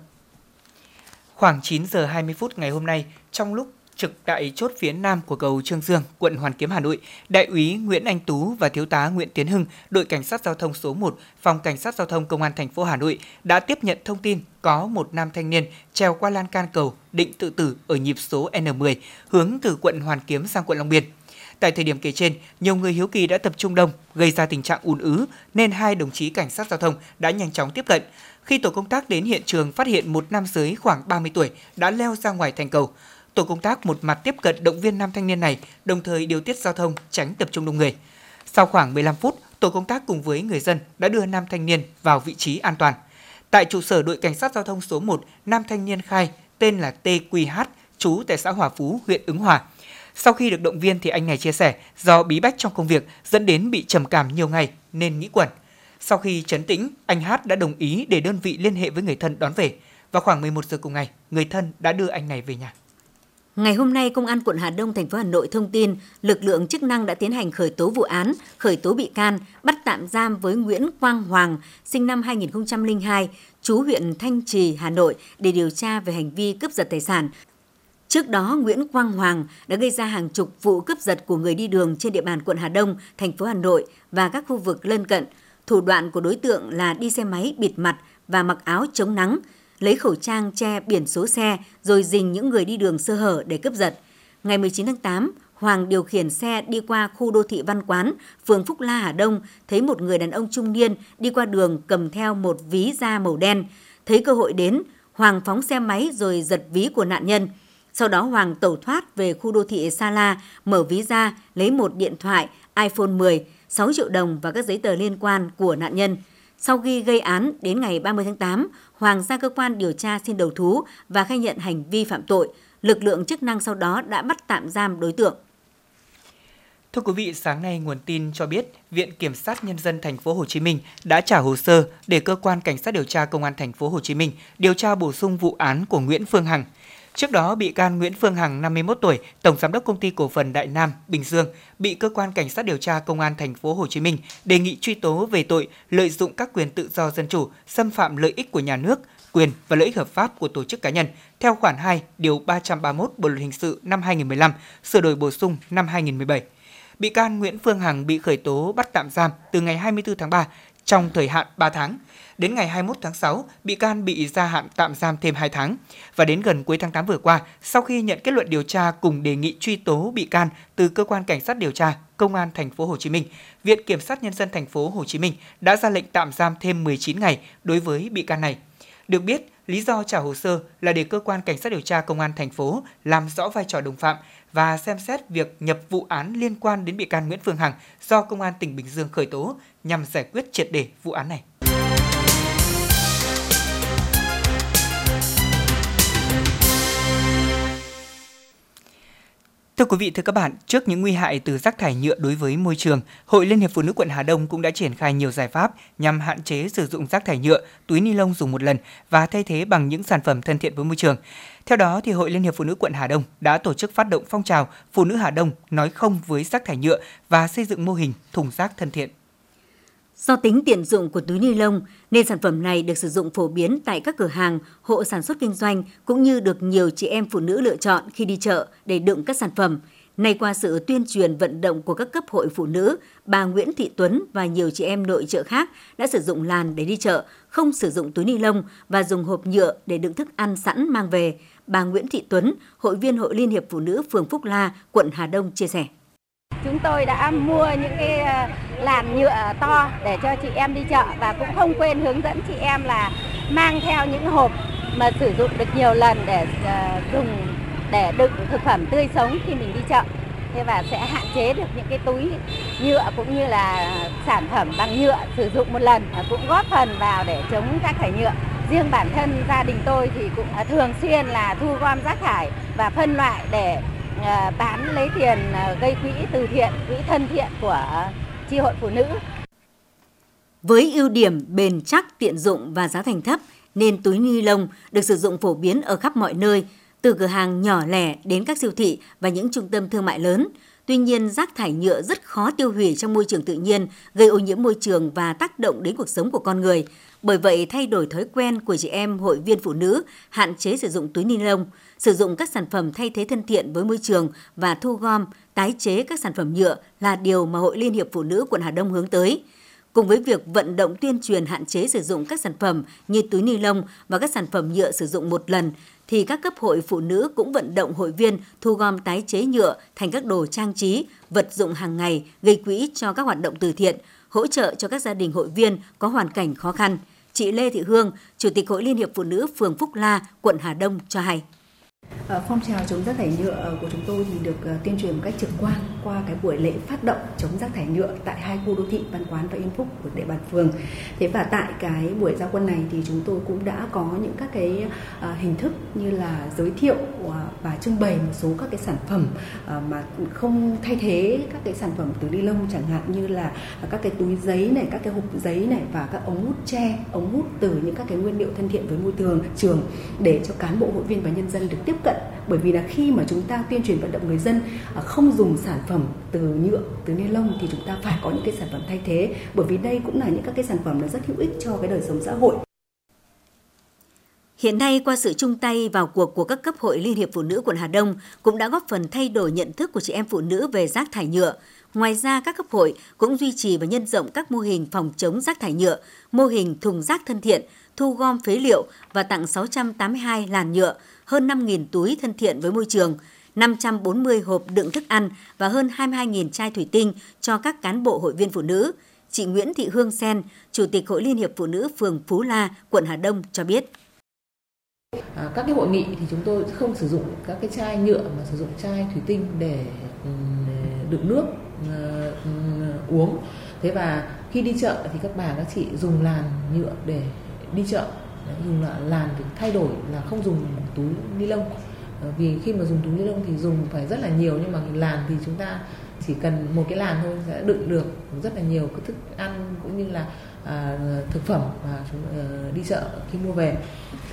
Khoảng 9 giờ 20 phút ngày hôm nay, trong lúc trực tại chốt phía nam của cầu Trương Dương, quận Hoàn Kiếm, Hà Nội, Đại úy Nguyễn Anh Tú và Thiếu tá Nguyễn Tiến Hưng, đội cảnh sát giao thông số 1, phòng cảnh sát giao thông công an thành phố Hà Nội đã tiếp nhận thông tin có một nam thanh niên trèo qua lan can cầu định tự tử ở nhịp số N10 hướng từ quận Hoàn Kiếm sang quận Long Biên. Tại thời điểm kể trên, nhiều người hiếu kỳ đã tập trung đông, gây ra tình trạng ùn ứ nên hai đồng chí cảnh sát giao thông đã nhanh chóng tiếp cận. Khi tổ công tác đến hiện trường phát hiện một nam giới khoảng 30 tuổi đã leo ra ngoài thành cầu. Tổ công tác một mặt tiếp cận động viên nam thanh niên này, đồng thời điều tiết giao thông tránh tập trung đông người. Sau khoảng 15 phút, tổ công tác cùng với người dân đã đưa nam thanh niên vào vị trí an toàn. Tại trụ sở đội cảnh sát giao thông số 1, nam thanh niên khai tên là TQH, trú tại xã Hòa Phú, huyện Ứng Hòa. Sau khi được động viên thì anh này chia sẻ do bí bách trong công việc dẫn đến bị trầm cảm nhiều ngày nên nghĩ quẩn. Sau khi chấn tĩnh, anh Hát đã đồng ý để đơn vị liên hệ với người thân đón về. Vào khoảng 11 giờ cùng ngày, người thân đã đưa anh này về nhà. Ngày hôm nay, Công an quận Hà Đông, thành phố Hà Nội thông tin lực lượng chức năng đã tiến hành khởi tố vụ án, khởi tố bị can, bắt tạm giam với Nguyễn Quang Hoàng, sinh năm 2002, chú huyện Thanh Trì, Hà Nội để điều tra về hành vi cướp giật tài sản. Trước đó, Nguyễn Quang Hoàng đã gây ra hàng chục vụ cướp giật của người đi đường trên địa bàn quận Hà Đông, thành phố Hà Nội và các khu vực lân cận. Thủ đoạn của đối tượng là đi xe máy bịt mặt và mặc áo chống nắng, lấy khẩu trang che biển số xe rồi dình những người đi đường sơ hở để cướp giật. Ngày 19 tháng 8, Hoàng điều khiển xe đi qua khu đô thị Văn Quán, phường Phúc La Hà Đông, thấy một người đàn ông trung niên đi qua đường cầm theo một ví da màu đen. Thấy cơ hội đến, Hoàng phóng xe máy rồi giật ví của nạn nhân. Sau đó Hoàng tẩu thoát về khu đô thị Sa La, mở ví ra, lấy một điện thoại iPhone 10, 6 triệu đồng và các giấy tờ liên quan của nạn nhân. Sau khi gây án, đến ngày 30 tháng 8, Hoàng ra cơ quan điều tra xin đầu thú và khai nhận hành vi phạm tội. Lực lượng chức năng sau đó đã bắt tạm giam đối tượng. Thưa quý vị, sáng nay nguồn tin cho biết Viện Kiểm sát Nhân dân thành phố Hồ Chí Minh đã trả hồ sơ để cơ quan cảnh sát điều tra công an thành phố Hồ Chí Minh điều tra bổ sung vụ án của Nguyễn Phương Hằng. Trước đó, bị can Nguyễn Phương Hằng, 51 tuổi, tổng giám đốc công ty cổ phần Đại Nam, Bình Dương, bị cơ quan cảnh sát điều tra công an thành phố Hồ Chí Minh đề nghị truy tố về tội lợi dụng các quyền tự do dân chủ, xâm phạm lợi ích của nhà nước, quyền và lợi ích hợp pháp của tổ chức cá nhân theo khoản 2 điều 331 Bộ luật hình sự năm 2015, sửa đổi bổ sung năm 2017. Bị can Nguyễn Phương Hằng bị khởi tố bắt tạm giam từ ngày 24 tháng 3 trong thời hạn 3 tháng. Đến ngày 21 tháng 6, bị can bị gia hạn tạm giam thêm 2 tháng. Và đến gần cuối tháng 8 vừa qua, sau khi nhận kết luận điều tra cùng đề nghị truy tố bị can từ cơ quan cảnh sát điều tra Công an thành phố Hồ Chí Minh, Viện Kiểm sát Nhân dân thành phố Hồ Chí Minh đã ra lệnh tạm giam thêm 19 ngày đối với bị can này. Được biết, lý do trả hồ sơ là để cơ quan cảnh sát điều tra công an thành phố làm rõ vai trò đồng phạm và xem xét việc nhập vụ án liên quan đến bị can Nguyễn Phương Hằng do công an tỉnh Bình Dương khởi tố nhằm giải quyết triệt để vụ án này. Thưa quý vị, thưa các bạn, trước những nguy hại từ rác thải nhựa đối với môi trường, Hội Liên hiệp Phụ nữ quận Hà Đông cũng đã triển khai nhiều giải pháp nhằm hạn chế sử dụng rác thải nhựa, túi ni lông dùng một lần và thay thế bằng những sản phẩm thân thiện với môi trường. Theo đó, thì Hội Liên hiệp Phụ nữ quận Hà Đông đã tổ chức phát động phong trào Phụ nữ Hà Đông nói không với rác thải nhựa và xây dựng mô hình thùng rác thân thiện. Do tính tiện dụng của túi ni lông nên sản phẩm này được sử dụng phổ biến tại các cửa hàng, hộ sản xuất kinh doanh cũng như được nhiều chị em phụ nữ lựa chọn khi đi chợ để đựng các sản phẩm. Nay qua sự tuyên truyền vận động của các cấp hội phụ nữ, bà Nguyễn Thị Tuấn và nhiều chị em nội trợ khác đã sử dụng làn để đi chợ, không sử dụng túi ni lông và dùng hộp nhựa để đựng thức ăn sẵn mang về. Bà Nguyễn Thị Tuấn, hội viên Hội Liên hiệp Phụ nữ phường Phúc La, quận Hà Đông chia sẻ. Chúng tôi đã mua những cái à, làn nhựa to để cho chị em đi chợ và cũng không quên hướng dẫn chị em là mang theo những hộp mà sử dụng được nhiều lần để ờ, dùng để đựng thực phẩm tươi sống khi mình đi chợ. Thế và sẽ hạn chế được những cái túi nhựa cũng như là sản phẩm bằng nhựa sử dụng một lần ờ, cũng góp phần vào để chống rác thải nhựa. Riêng bản thân gia đình tôi thì cũng ờ, thường xuyên là thu gom rác thải và phân loại để bán lấy tiền gây quỹ từ thiện, quỹ thân thiện của chi hội phụ nữ. Với ưu điểm bền chắc, tiện dụng và giá thành thấp nên túi ni lông được sử dụng phổ biến ở khắp mọi nơi, từ cửa hàng nhỏ lẻ đến các siêu thị và những trung tâm thương mại lớn. Tuy nhiên, rác thải nhựa rất khó tiêu hủy trong môi trường tự nhiên, gây ô nhiễm môi trường và tác động đến cuộc sống của con người. Bởi vậy, thay đổi thói quen của chị em hội viên phụ nữ, hạn chế sử dụng túi ni lông, sử dụng các sản phẩm thay thế thân thiện với môi trường và thu gom, tái chế các sản phẩm nhựa là điều mà Hội Liên hiệp Phụ nữ quận Hà Đông hướng tới. Cùng với việc vận động tuyên truyền hạn chế sử dụng các sản phẩm như túi ni lông và các sản phẩm nhựa sử dụng một lần, thì các cấp hội phụ nữ cũng vận động hội viên thu gom tái chế nhựa thành các đồ trang trí, vật dụng hàng ngày gây quỹ cho các hoạt động từ thiện, hỗ trợ cho các gia đình hội viên có hoàn cảnh khó khăn. Chị Lê Thị Hương, Chủ tịch Hội Liên hiệp Phụ nữ phường Phúc La, quận Hà Đông cho hay. Ờ, phong trào chống rác thải nhựa ờ, của chúng tôi thì được ờ, tuyên truyền một cách trực quan qua cái buổi lễ phát động chống rác thải nhựa tại hai khu đô thị Văn Quán và Yên Phúc của địa bàn phường. Thế và tại cái buổi giao quân này thì chúng tôi cũng đã có những các cái hình thức như là giới thiệu và trưng bày một số các cái sản phẩm mà không thay thế các cái sản phẩm từ ni lông chẳng hạn như là các cái túi giấy này, các cái hộp giấy này và các ống hút tre, ống hút từ những các cái nguyên liệu thân thiện với môi trường trường để cho cán bộ hội viên và nhân dân được tiếp cận. Bởi vì là khi mà chúng ta tuyên truyền vận động người dân à, không dùng sản phẩm từ nhựa từ ni lông thì chúng ta phải có những cái sản phẩm thay thế. Bởi vì đây cũng là những các cái sản phẩm nó rất hữu ích cho cái đời sống xã hội. Hiện nay, qua sự chung tay vào cuộc của các cấp hội Liên hiệp Phụ nữ quận Hà Đông cũng đã góp phần thay đổi nhận thức của chị em phụ nữ về rác thải nhựa. Ngoài ra, các cấp hội cũng duy trì và nhân rộng các mô hình phòng chống rác thải nhựa, mô hình thùng rác thân thiện, thu gom phế liệu và tặng 682 làn nhựa, hơn 5.000 túi thân thiện với môi trường, 540 hộp đựng thức ăn và hơn 22.000 chai thủy tinh cho các cán bộ hội viên phụ nữ. Chị Nguyễn Thị Hương Sen, Chủ tịch Hội Liên hiệp Phụ nữ phường Phú La, quận Hà Đông cho biết. À, các cái hội nghị thì chúng tôi không sử dụng các cái chai nhựa mà sử dụng chai thủy tinh để ừ, đựng nước uống. Thế và khi đi chợ thì các bà các chị dùng làn nhựa để đi chợ. Đấy, dùng là làn để thay đổi là không dùng túi ni lông. Ờ, vì khi mà dùng túi ni lông thì dùng phải rất là nhiều nhưng mà làn thì chúng ta chỉ cần một cái làn thôi sẽ đựng được rất là nhiều cái thức ăn cũng như là à, thực phẩm mà chúng à, đi chợ khi mua về.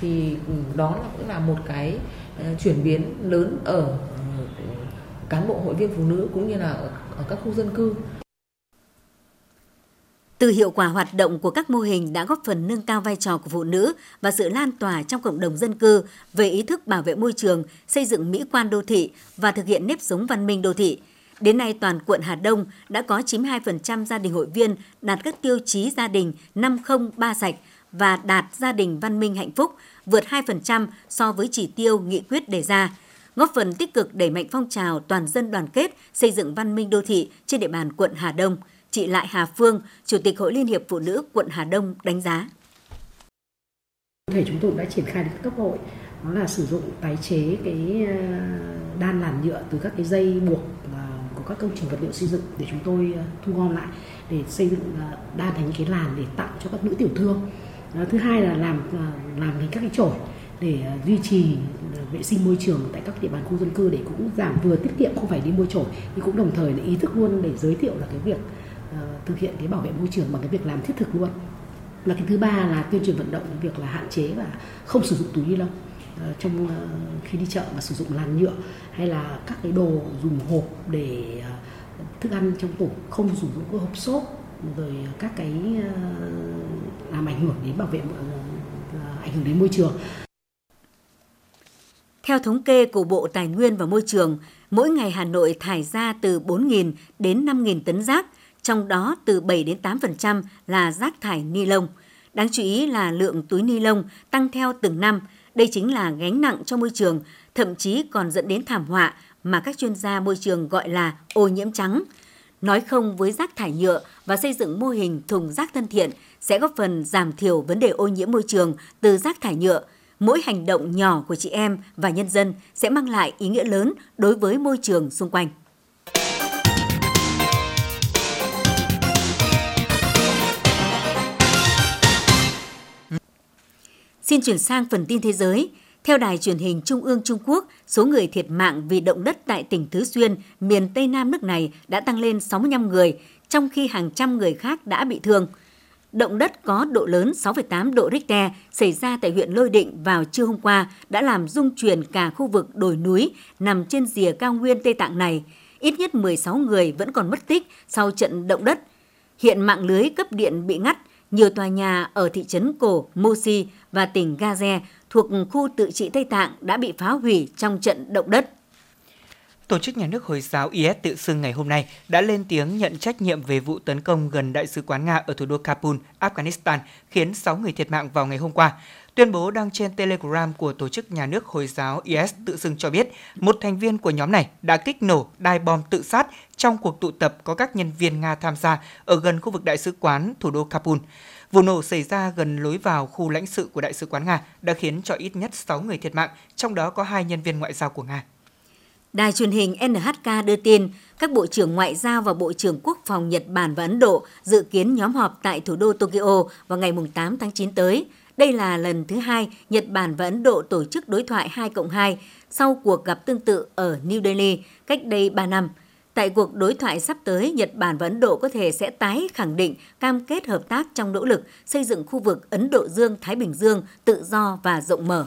Thì ừ, đó là cũng là một cái à, chuyển biến lớn ở ừ, cán bộ hội viên phụ nữ cũng như là ở, ở các khu dân cư từ hiệu quả hoạt động của các mô hình đã góp phần nâng cao vai trò của phụ nữ và sự lan tỏa trong cộng đồng dân cư về ý thức bảo vệ môi trường, xây dựng mỹ quan đô thị và thực hiện nếp sống văn minh đô thị. Đến nay, toàn quận Hà Đông đã có 92% gia đình hội viên đạt các tiêu chí gia đình 503 sạch và đạt gia đình văn minh hạnh phúc, vượt 2% so với chỉ tiêu nghị quyết đề ra, góp phần tích cực đẩy mạnh phong trào toàn dân đoàn kết xây dựng văn minh đô thị trên địa bàn quận Hà Đông – chị Lại Hà Phương, Chủ tịch Hội Liên hiệp Phụ nữ quận Hà Đông đánh giá. Thể chúng tôi đã triển khai đến cấp hội đó là sử dụng tái chế cái ờ, đan làn nhựa từ các cái dây buộc ờ, của các công trình vật liệu xây dựng để chúng tôi ờ, thu gom lại để xây dựng đan thành cái làn để tặng cho các nữ tiểu thương. Thứ hai là làm làm thành các cái chổi để duy trì vệ sinh môi trường tại các địa bàn khu dân cư để cũng giảm vừa tiết kiệm không phải đi mua chổi nhưng cũng đồng thời là ý thức luôn để giới thiệu là cái việc Ờ, thực hiện cái bảo vệ môi trường bằng cái việc làm thiết thực luôn. Là cái thứ ba là tuyên truyền vận động việc là hạn chế và không sử dụng túi ni lông uh, trong uh, khi đi chợ mà sử dụng làn nhựa hay là các cái đồ dùng hộp để uh, thức ăn trong tủ không sử dụng cái hộp xốp rồi các cái uh, làm ảnh hưởng đến bảo vệ uh, ảnh hưởng đến môi trường. Theo thống kê của Bộ Tài nguyên và Môi trường, mỗi ngày Hà Nội thải ra từ 4.000 đến 5.000 tấn rác, trong đó từ 7 đến 8% là rác thải ni lông. Đáng chú ý là lượng túi ni lông tăng theo từng năm. Đây chính là gánh nặng cho môi trường, thậm chí còn dẫn đến thảm họa mà các chuyên gia môi trường gọi là ô nhiễm trắng. Nói không với rác thải nhựa và xây dựng mô hình thùng rác thân thiện sẽ góp phần giảm thiểu vấn đề ô nhiễm môi trường từ rác thải nhựa. Mỗi hành động nhỏ của chị em và nhân dân sẽ mang lại ý nghĩa lớn đối với môi trường xung quanh. Xin chuyển sang phần tin thế giới. Theo đài truyền hình Trung ương Trung Quốc, số người thiệt mạng vì động đất tại tỉnh Thứ Xuyên, miền Tây Nam nước này đã tăng lên 65 người, trong khi hàng trăm người khác đã bị thương. Động đất có độ lớn 6,8 độ Richter xảy ra tại huyện Lôi Định vào trưa hôm qua đã làm rung chuyển cả khu vực đồi núi nằm trên rìa cao nguyên Tây Tạng này. Ít nhất 16 người vẫn còn mất tích sau trận động đất. Hiện mạng lưới cấp điện bị ngắt, nhiều tòa nhà ở thị trấn cổ Mosi và tỉnh Gaza thuộc khu tự trị Tây Tạng đã bị phá hủy trong trận động đất. Tổ chức nhà nước Hồi giáo IS tự xưng ngày hôm nay đã lên tiếng nhận trách nhiệm về vụ tấn công gần đại sứ quán Nga ở thủ đô Kabul, Afghanistan, khiến 6 người thiệt mạng vào ngày hôm qua. Tuyên bố đăng trên Telegram của Tổ chức Nhà nước Hồi giáo IS tự xưng cho biết, một thành viên của nhóm này đã kích nổ đai bom tự sát trong cuộc tụ tập có các nhân viên Nga tham gia ở gần khu vực đại sứ quán thủ đô Kabul. Vụ nổ xảy ra gần lối vào khu lãnh sự của Đại sứ quán Nga đã khiến cho ít nhất 6 người thiệt mạng, trong đó có hai nhân viên ngoại giao của Nga. Đài truyền hình NHK đưa tin, các bộ trưởng ngoại giao và bộ trưởng quốc phòng Nhật Bản và Ấn Độ dự kiến nhóm họp tại thủ đô Tokyo vào ngày 8 tháng 9 tới. Đây là lần thứ hai Nhật Bản và Ấn Độ tổ chức đối thoại 2 cộng 2 sau cuộc gặp tương tự ở New Delhi cách đây 3 năm – Tại cuộc đối thoại sắp tới, Nhật Bản và Ấn Độ có thể sẽ tái khẳng định cam kết hợp tác trong nỗ lực xây dựng khu vực Ấn Độ Dương-Thái Bình Dương tự do và rộng mở.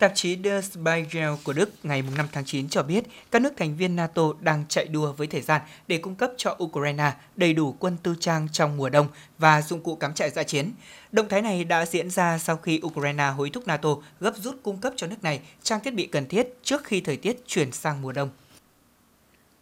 Tạp chí Der Spiegel của Đức ngày 5 tháng 9 cho biết các nước thành viên NATO đang chạy đua với thời gian để cung cấp cho Ukraine đầy đủ quân tư trang trong mùa đông và dụng cụ cắm trại dã chiến. Động thái này đã diễn ra sau khi Ukraine hối thúc NATO gấp rút cung cấp cho nước này trang thiết bị cần thiết trước khi thời tiết chuyển sang mùa đông.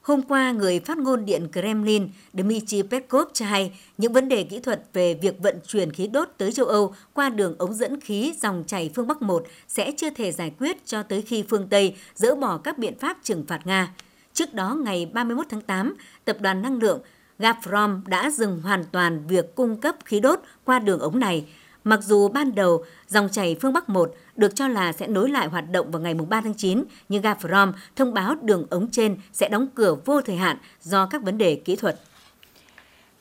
Hôm qua, người phát ngôn Điện Kremlin Dmitry Peskov cho hay những vấn đề kỹ thuật về việc vận chuyển khí đốt tới châu Âu qua đường ống dẫn khí dòng chảy phương Bắc 1 sẽ chưa thể giải quyết cho tới khi phương Tây dỡ bỏ các biện pháp trừng phạt Nga. Trước đó, ngày 31 tháng 8, Tập đoàn Năng lượng Gazprom đã dừng hoàn toàn việc cung cấp khí đốt qua đường ống này, Mặc dù ban đầu dòng chảy phương Bắc 1 được cho là sẽ nối lại hoạt động vào ngày 3 tháng 9, nhưng Gazprom thông báo đường ống trên sẽ đóng cửa vô thời hạn do các vấn đề kỹ thuật.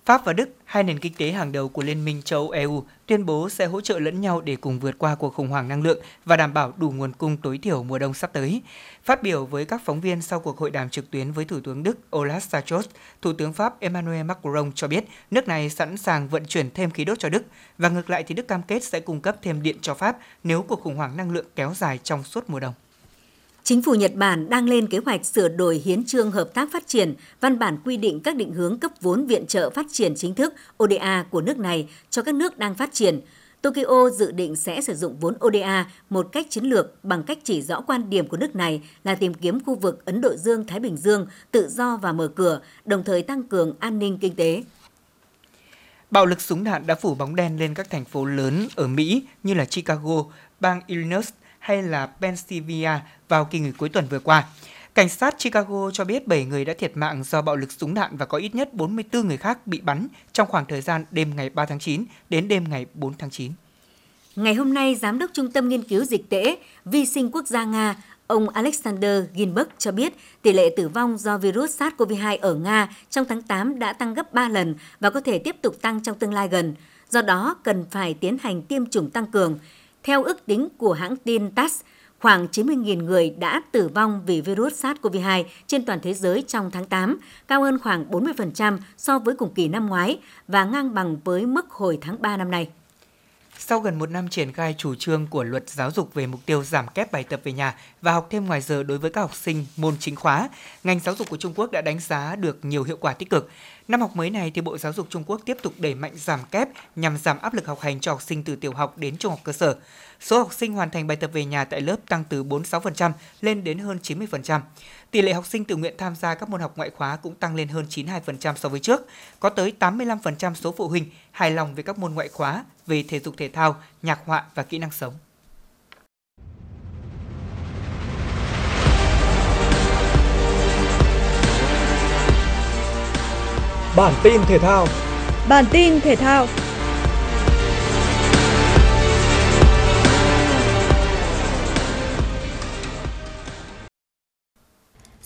Pháp và Đức, hai nền kinh tế hàng đầu của Liên minh châu Âu EU, tuyên bố sẽ hỗ trợ lẫn nhau để cùng vượt qua cuộc khủng hoảng năng lượng và đảm bảo đủ nguồn cung tối thiểu mùa đông sắp tới. Phát biểu với các phóng viên sau cuộc hội đàm trực tuyến với Thủ tướng Đức Olaf Scholz, Thủ tướng Pháp Emmanuel Macron cho biết nước này sẵn sàng vận chuyển thêm khí đốt cho Đức và ngược lại thì Đức cam kết sẽ cung cấp thêm điện cho Pháp nếu cuộc khủng hoảng năng lượng kéo dài trong suốt mùa đông. Chính phủ Nhật Bản đang lên kế hoạch sửa đổi hiến trương hợp tác phát triển, văn bản quy định các định hướng cấp vốn viện trợ phát triển chính thức ODA của nước này cho các nước đang phát triển. Tokyo dự định sẽ sử dụng vốn ODA một cách chiến lược bằng cách chỉ rõ quan điểm của nước này là tìm kiếm khu vực Ấn Độ Dương-Thái Bình Dương tự do và mở cửa, đồng thời tăng cường an ninh kinh tế. Bạo lực súng đạn đã phủ bóng đen lên các thành phố lớn ở Mỹ như là Chicago, bang Illinois, hay là Pennsylvania vào kỳ nghỉ cuối tuần vừa qua. Cảnh sát Chicago cho biết 7 người đã thiệt mạng do bạo lực súng đạn và có ít nhất 44 người khác bị bắn trong khoảng thời gian đêm ngày 3 tháng 9 đến đêm ngày 4 tháng 9. Ngày hôm nay, Giám đốc Trung tâm Nghiên cứu Dịch tễ Vi sinh Quốc gia Nga, ông Alexander Ginberg cho biết tỷ lệ tử vong do virus SARS-CoV-2 ở Nga trong tháng 8 đã tăng gấp 3 lần và có thể tiếp tục tăng trong tương lai gần. Do đó, cần phải tiến hành tiêm chủng tăng cường. Theo ước tính của hãng tin TASS, khoảng 90.000 người đã tử vong vì virus SARS-CoV-2 trên toàn thế giới trong tháng 8, cao hơn khoảng 40% so với cùng kỳ năm ngoái và ngang bằng với mức hồi tháng 3 năm nay. Sau gần một năm triển khai chủ trương của luật giáo dục về mục tiêu giảm kép bài tập về nhà và học thêm ngoài giờ đối với các học sinh môn chính khóa, ngành giáo dục của Trung Quốc đã đánh giá được nhiều hiệu quả tích cực. Năm học mới này thì Bộ Giáo dục Trung Quốc tiếp tục đẩy mạnh giảm kép nhằm giảm áp lực học hành cho học sinh từ tiểu học đến trung học cơ sở. Số học sinh hoàn thành bài tập về nhà tại lớp tăng từ 46% lên đến hơn 90%. Tỷ lệ học sinh tự nguyện tham gia các môn học ngoại khóa cũng tăng lên hơn 92% so với trước. Có tới 85% số phụ huynh hài lòng về các môn ngoại khóa về thể dục thể thao, nhạc họa và kỹ năng sống. Bản tin thể thao Bản tin thể thao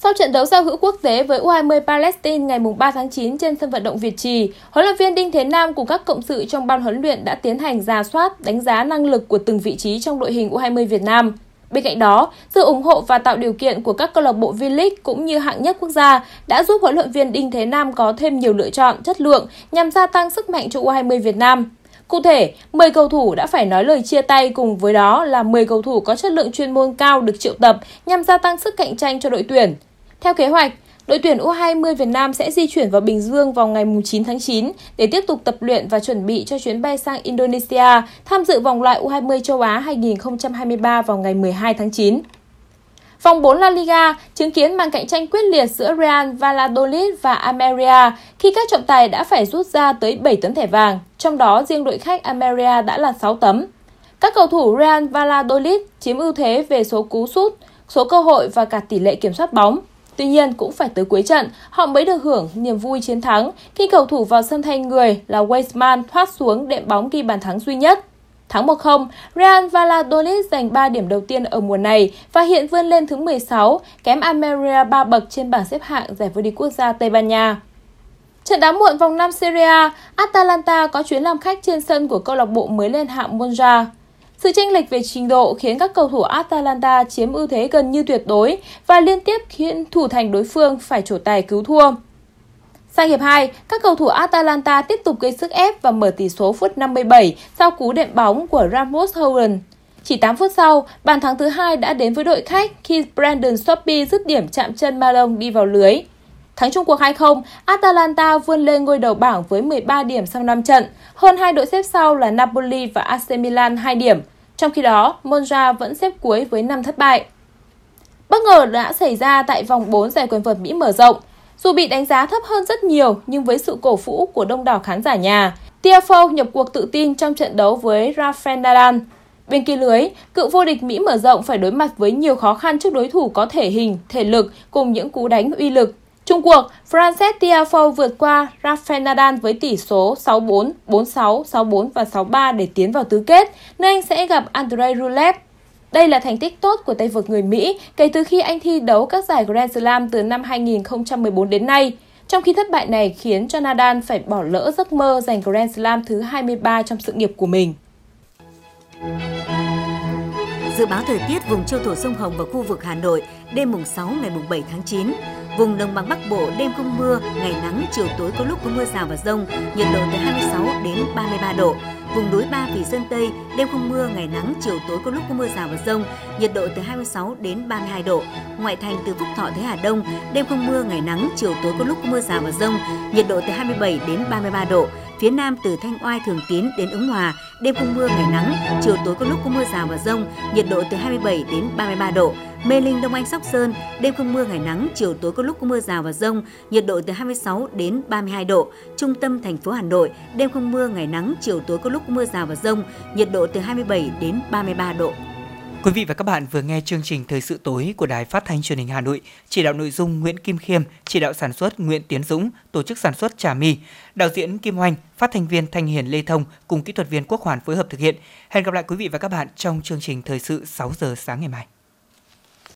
Sau trận đấu giao hữu quốc tế với U20 Palestine ngày 3 tháng 9 trên sân vận động Việt Trì, huấn luyện viên Đinh Thế Nam cùng các cộng sự trong ban huấn luyện đã tiến hành giả soát, đánh giá năng lực của từng vị trí trong đội hình U20 Việt Nam. Bên cạnh đó, sự ủng hộ và tạo điều kiện của các câu lạc bộ V-League cũng như hạng nhất quốc gia đã giúp huấn luyện viên Đinh Thế Nam có thêm nhiều lựa chọn chất lượng nhằm gia tăng sức mạnh cho U20 Việt Nam. Cụ thể, 10 cầu thủ đã phải nói lời chia tay cùng với đó là 10 cầu thủ có chất lượng chuyên môn cao được triệu tập nhằm gia tăng sức cạnh tranh cho đội tuyển. Theo kế hoạch, đội tuyển U20 Việt Nam sẽ di chuyển vào Bình Dương vào ngày 9 tháng 9 để tiếp tục tập luyện và chuẩn bị cho chuyến bay sang Indonesia tham dự vòng loại U20 châu Á 2023 vào ngày 12 tháng 9. Vòng 4 La Liga chứng kiến màn cạnh tranh quyết liệt giữa Real Valladolid và Almeria khi các trọng tài đã phải rút ra tới 7 tấm thẻ vàng, trong đó riêng đội khách Almeria đã là 6 tấm. Các cầu thủ Real Valladolid chiếm ưu thế về số cú sút, số cơ hội và cả tỷ lệ kiểm soát bóng. Tuy nhiên cũng phải tới cuối trận, họ mới được hưởng niềm vui chiến thắng khi cầu thủ vào sân thay người là Weisman thoát xuống đệm bóng ghi bàn thắng duy nhất. Thắng 1-0, Real Valladolid giành 3 điểm đầu tiên ở mùa này và hiện vươn lên thứ 16, kém Almeria 3 bậc trên bảng xếp hạng giải vô địch quốc gia Tây Ban Nha. Trận đá muộn vòng 5 Serie A, Atalanta có chuyến làm khách trên sân của câu lạc bộ mới lên hạng Monza. Sự chênh lệch về trình độ khiến các cầu thủ Atalanta chiếm ưu thế gần như tuyệt đối và liên tiếp khiến thủ thành đối phương phải trổ tài cứu thua. Sang hiệp 2, các cầu thủ Atalanta tiếp tục gây sức ép và mở tỷ số phút 57 sau cú đệm bóng của Ramos Hogan. Chỉ 8 phút sau, bàn thắng thứ hai đã đến với đội khách khi Brandon Soppy dứt điểm chạm chân Malone đi vào lưới. Thắng chung cuộc 2-0, Atalanta vươn lên ngôi đầu bảng với 13 điểm sau 5 trận, hơn hai đội xếp sau là Napoli và AC Milan 2 điểm. Trong khi đó, Monza vẫn xếp cuối với 5 thất bại. Bất ngờ đã xảy ra tại vòng 4 giải quần vợt Mỹ mở rộng. Dù bị đánh giá thấp hơn rất nhiều nhưng với sự cổ vũ của đông đảo khán giả nhà, Tiafoe nhập cuộc tự tin trong trận đấu với Rafael Nadal. Bên kia lưới, cựu vô địch Mỹ mở rộng phải đối mặt với nhiều khó khăn trước đối thủ có thể hình, thể lực cùng những cú đánh uy lực. Trung cuộc, Frances Tiafoe vượt qua Rafael Nadal với tỷ số 6-4, 4-6, 6-4 và 6-3 để tiến vào tứ kết, nơi anh sẽ gặp Andrei Rublev. Đây là thành tích tốt của tay vợt người Mỹ kể từ khi anh thi đấu các giải Grand Slam từ năm 2014 đến nay. Trong khi thất bại này khiến cho Nadal phải bỏ lỡ giấc mơ giành Grand Slam thứ 23 trong sự nghiệp của mình. Dự báo thời tiết vùng châu thổ sông Hồng và khu vực Hà Nội đêm mùng 6 ngày mùng 7 tháng 9. Vùng đồng bằng Bắc Bộ đêm không mưa, ngày nắng, chiều tối có lúc có mưa rào và rông, nhiệt độ từ 26 đến 33 độ. Vùng núi Ba Vì Sơn Tây, đêm không mưa, ngày nắng, chiều tối có lúc có mưa rào và rông, nhiệt độ từ 26 đến 32 độ. Ngoại thành từ Phúc Thọ tới Hà Đông, đêm không mưa, ngày nắng, chiều tối có lúc có mưa rào và rông, nhiệt độ từ 27 đến 33 độ. Phía Nam từ Thanh Oai Thường Tín đến Ứng Hòa, đêm không mưa, ngày nắng, chiều tối có lúc có mưa rào và rông, nhiệt độ từ 27 đến 33 độ. Mê Linh Đông Anh Sóc Sơn, đêm không mưa ngày nắng, chiều tối có lúc có mưa rào và rông, nhiệt độ từ 26 đến 32 độ. Trung tâm thành phố Hà Nội, đêm không mưa ngày nắng, chiều tối có lúc có mưa rào và rông, nhiệt độ từ 27 đến 33 độ. Quý vị và các bạn vừa nghe chương trình Thời sự tối của Đài Phát thanh Truyền hình Hà Nội, chỉ đạo nội dung Nguyễn Kim Khiêm, chỉ đạo sản xuất Nguyễn Tiến Dũng, tổ chức sản xuất Trà My, đạo diễn Kim Oanh, phát thanh viên Thanh Hiền Lê Thông cùng kỹ thuật viên Quốc Hoàn phối hợp thực hiện. Hẹn gặp lại quý vị và các bạn trong chương trình Thời sự 6 giờ sáng ngày mai.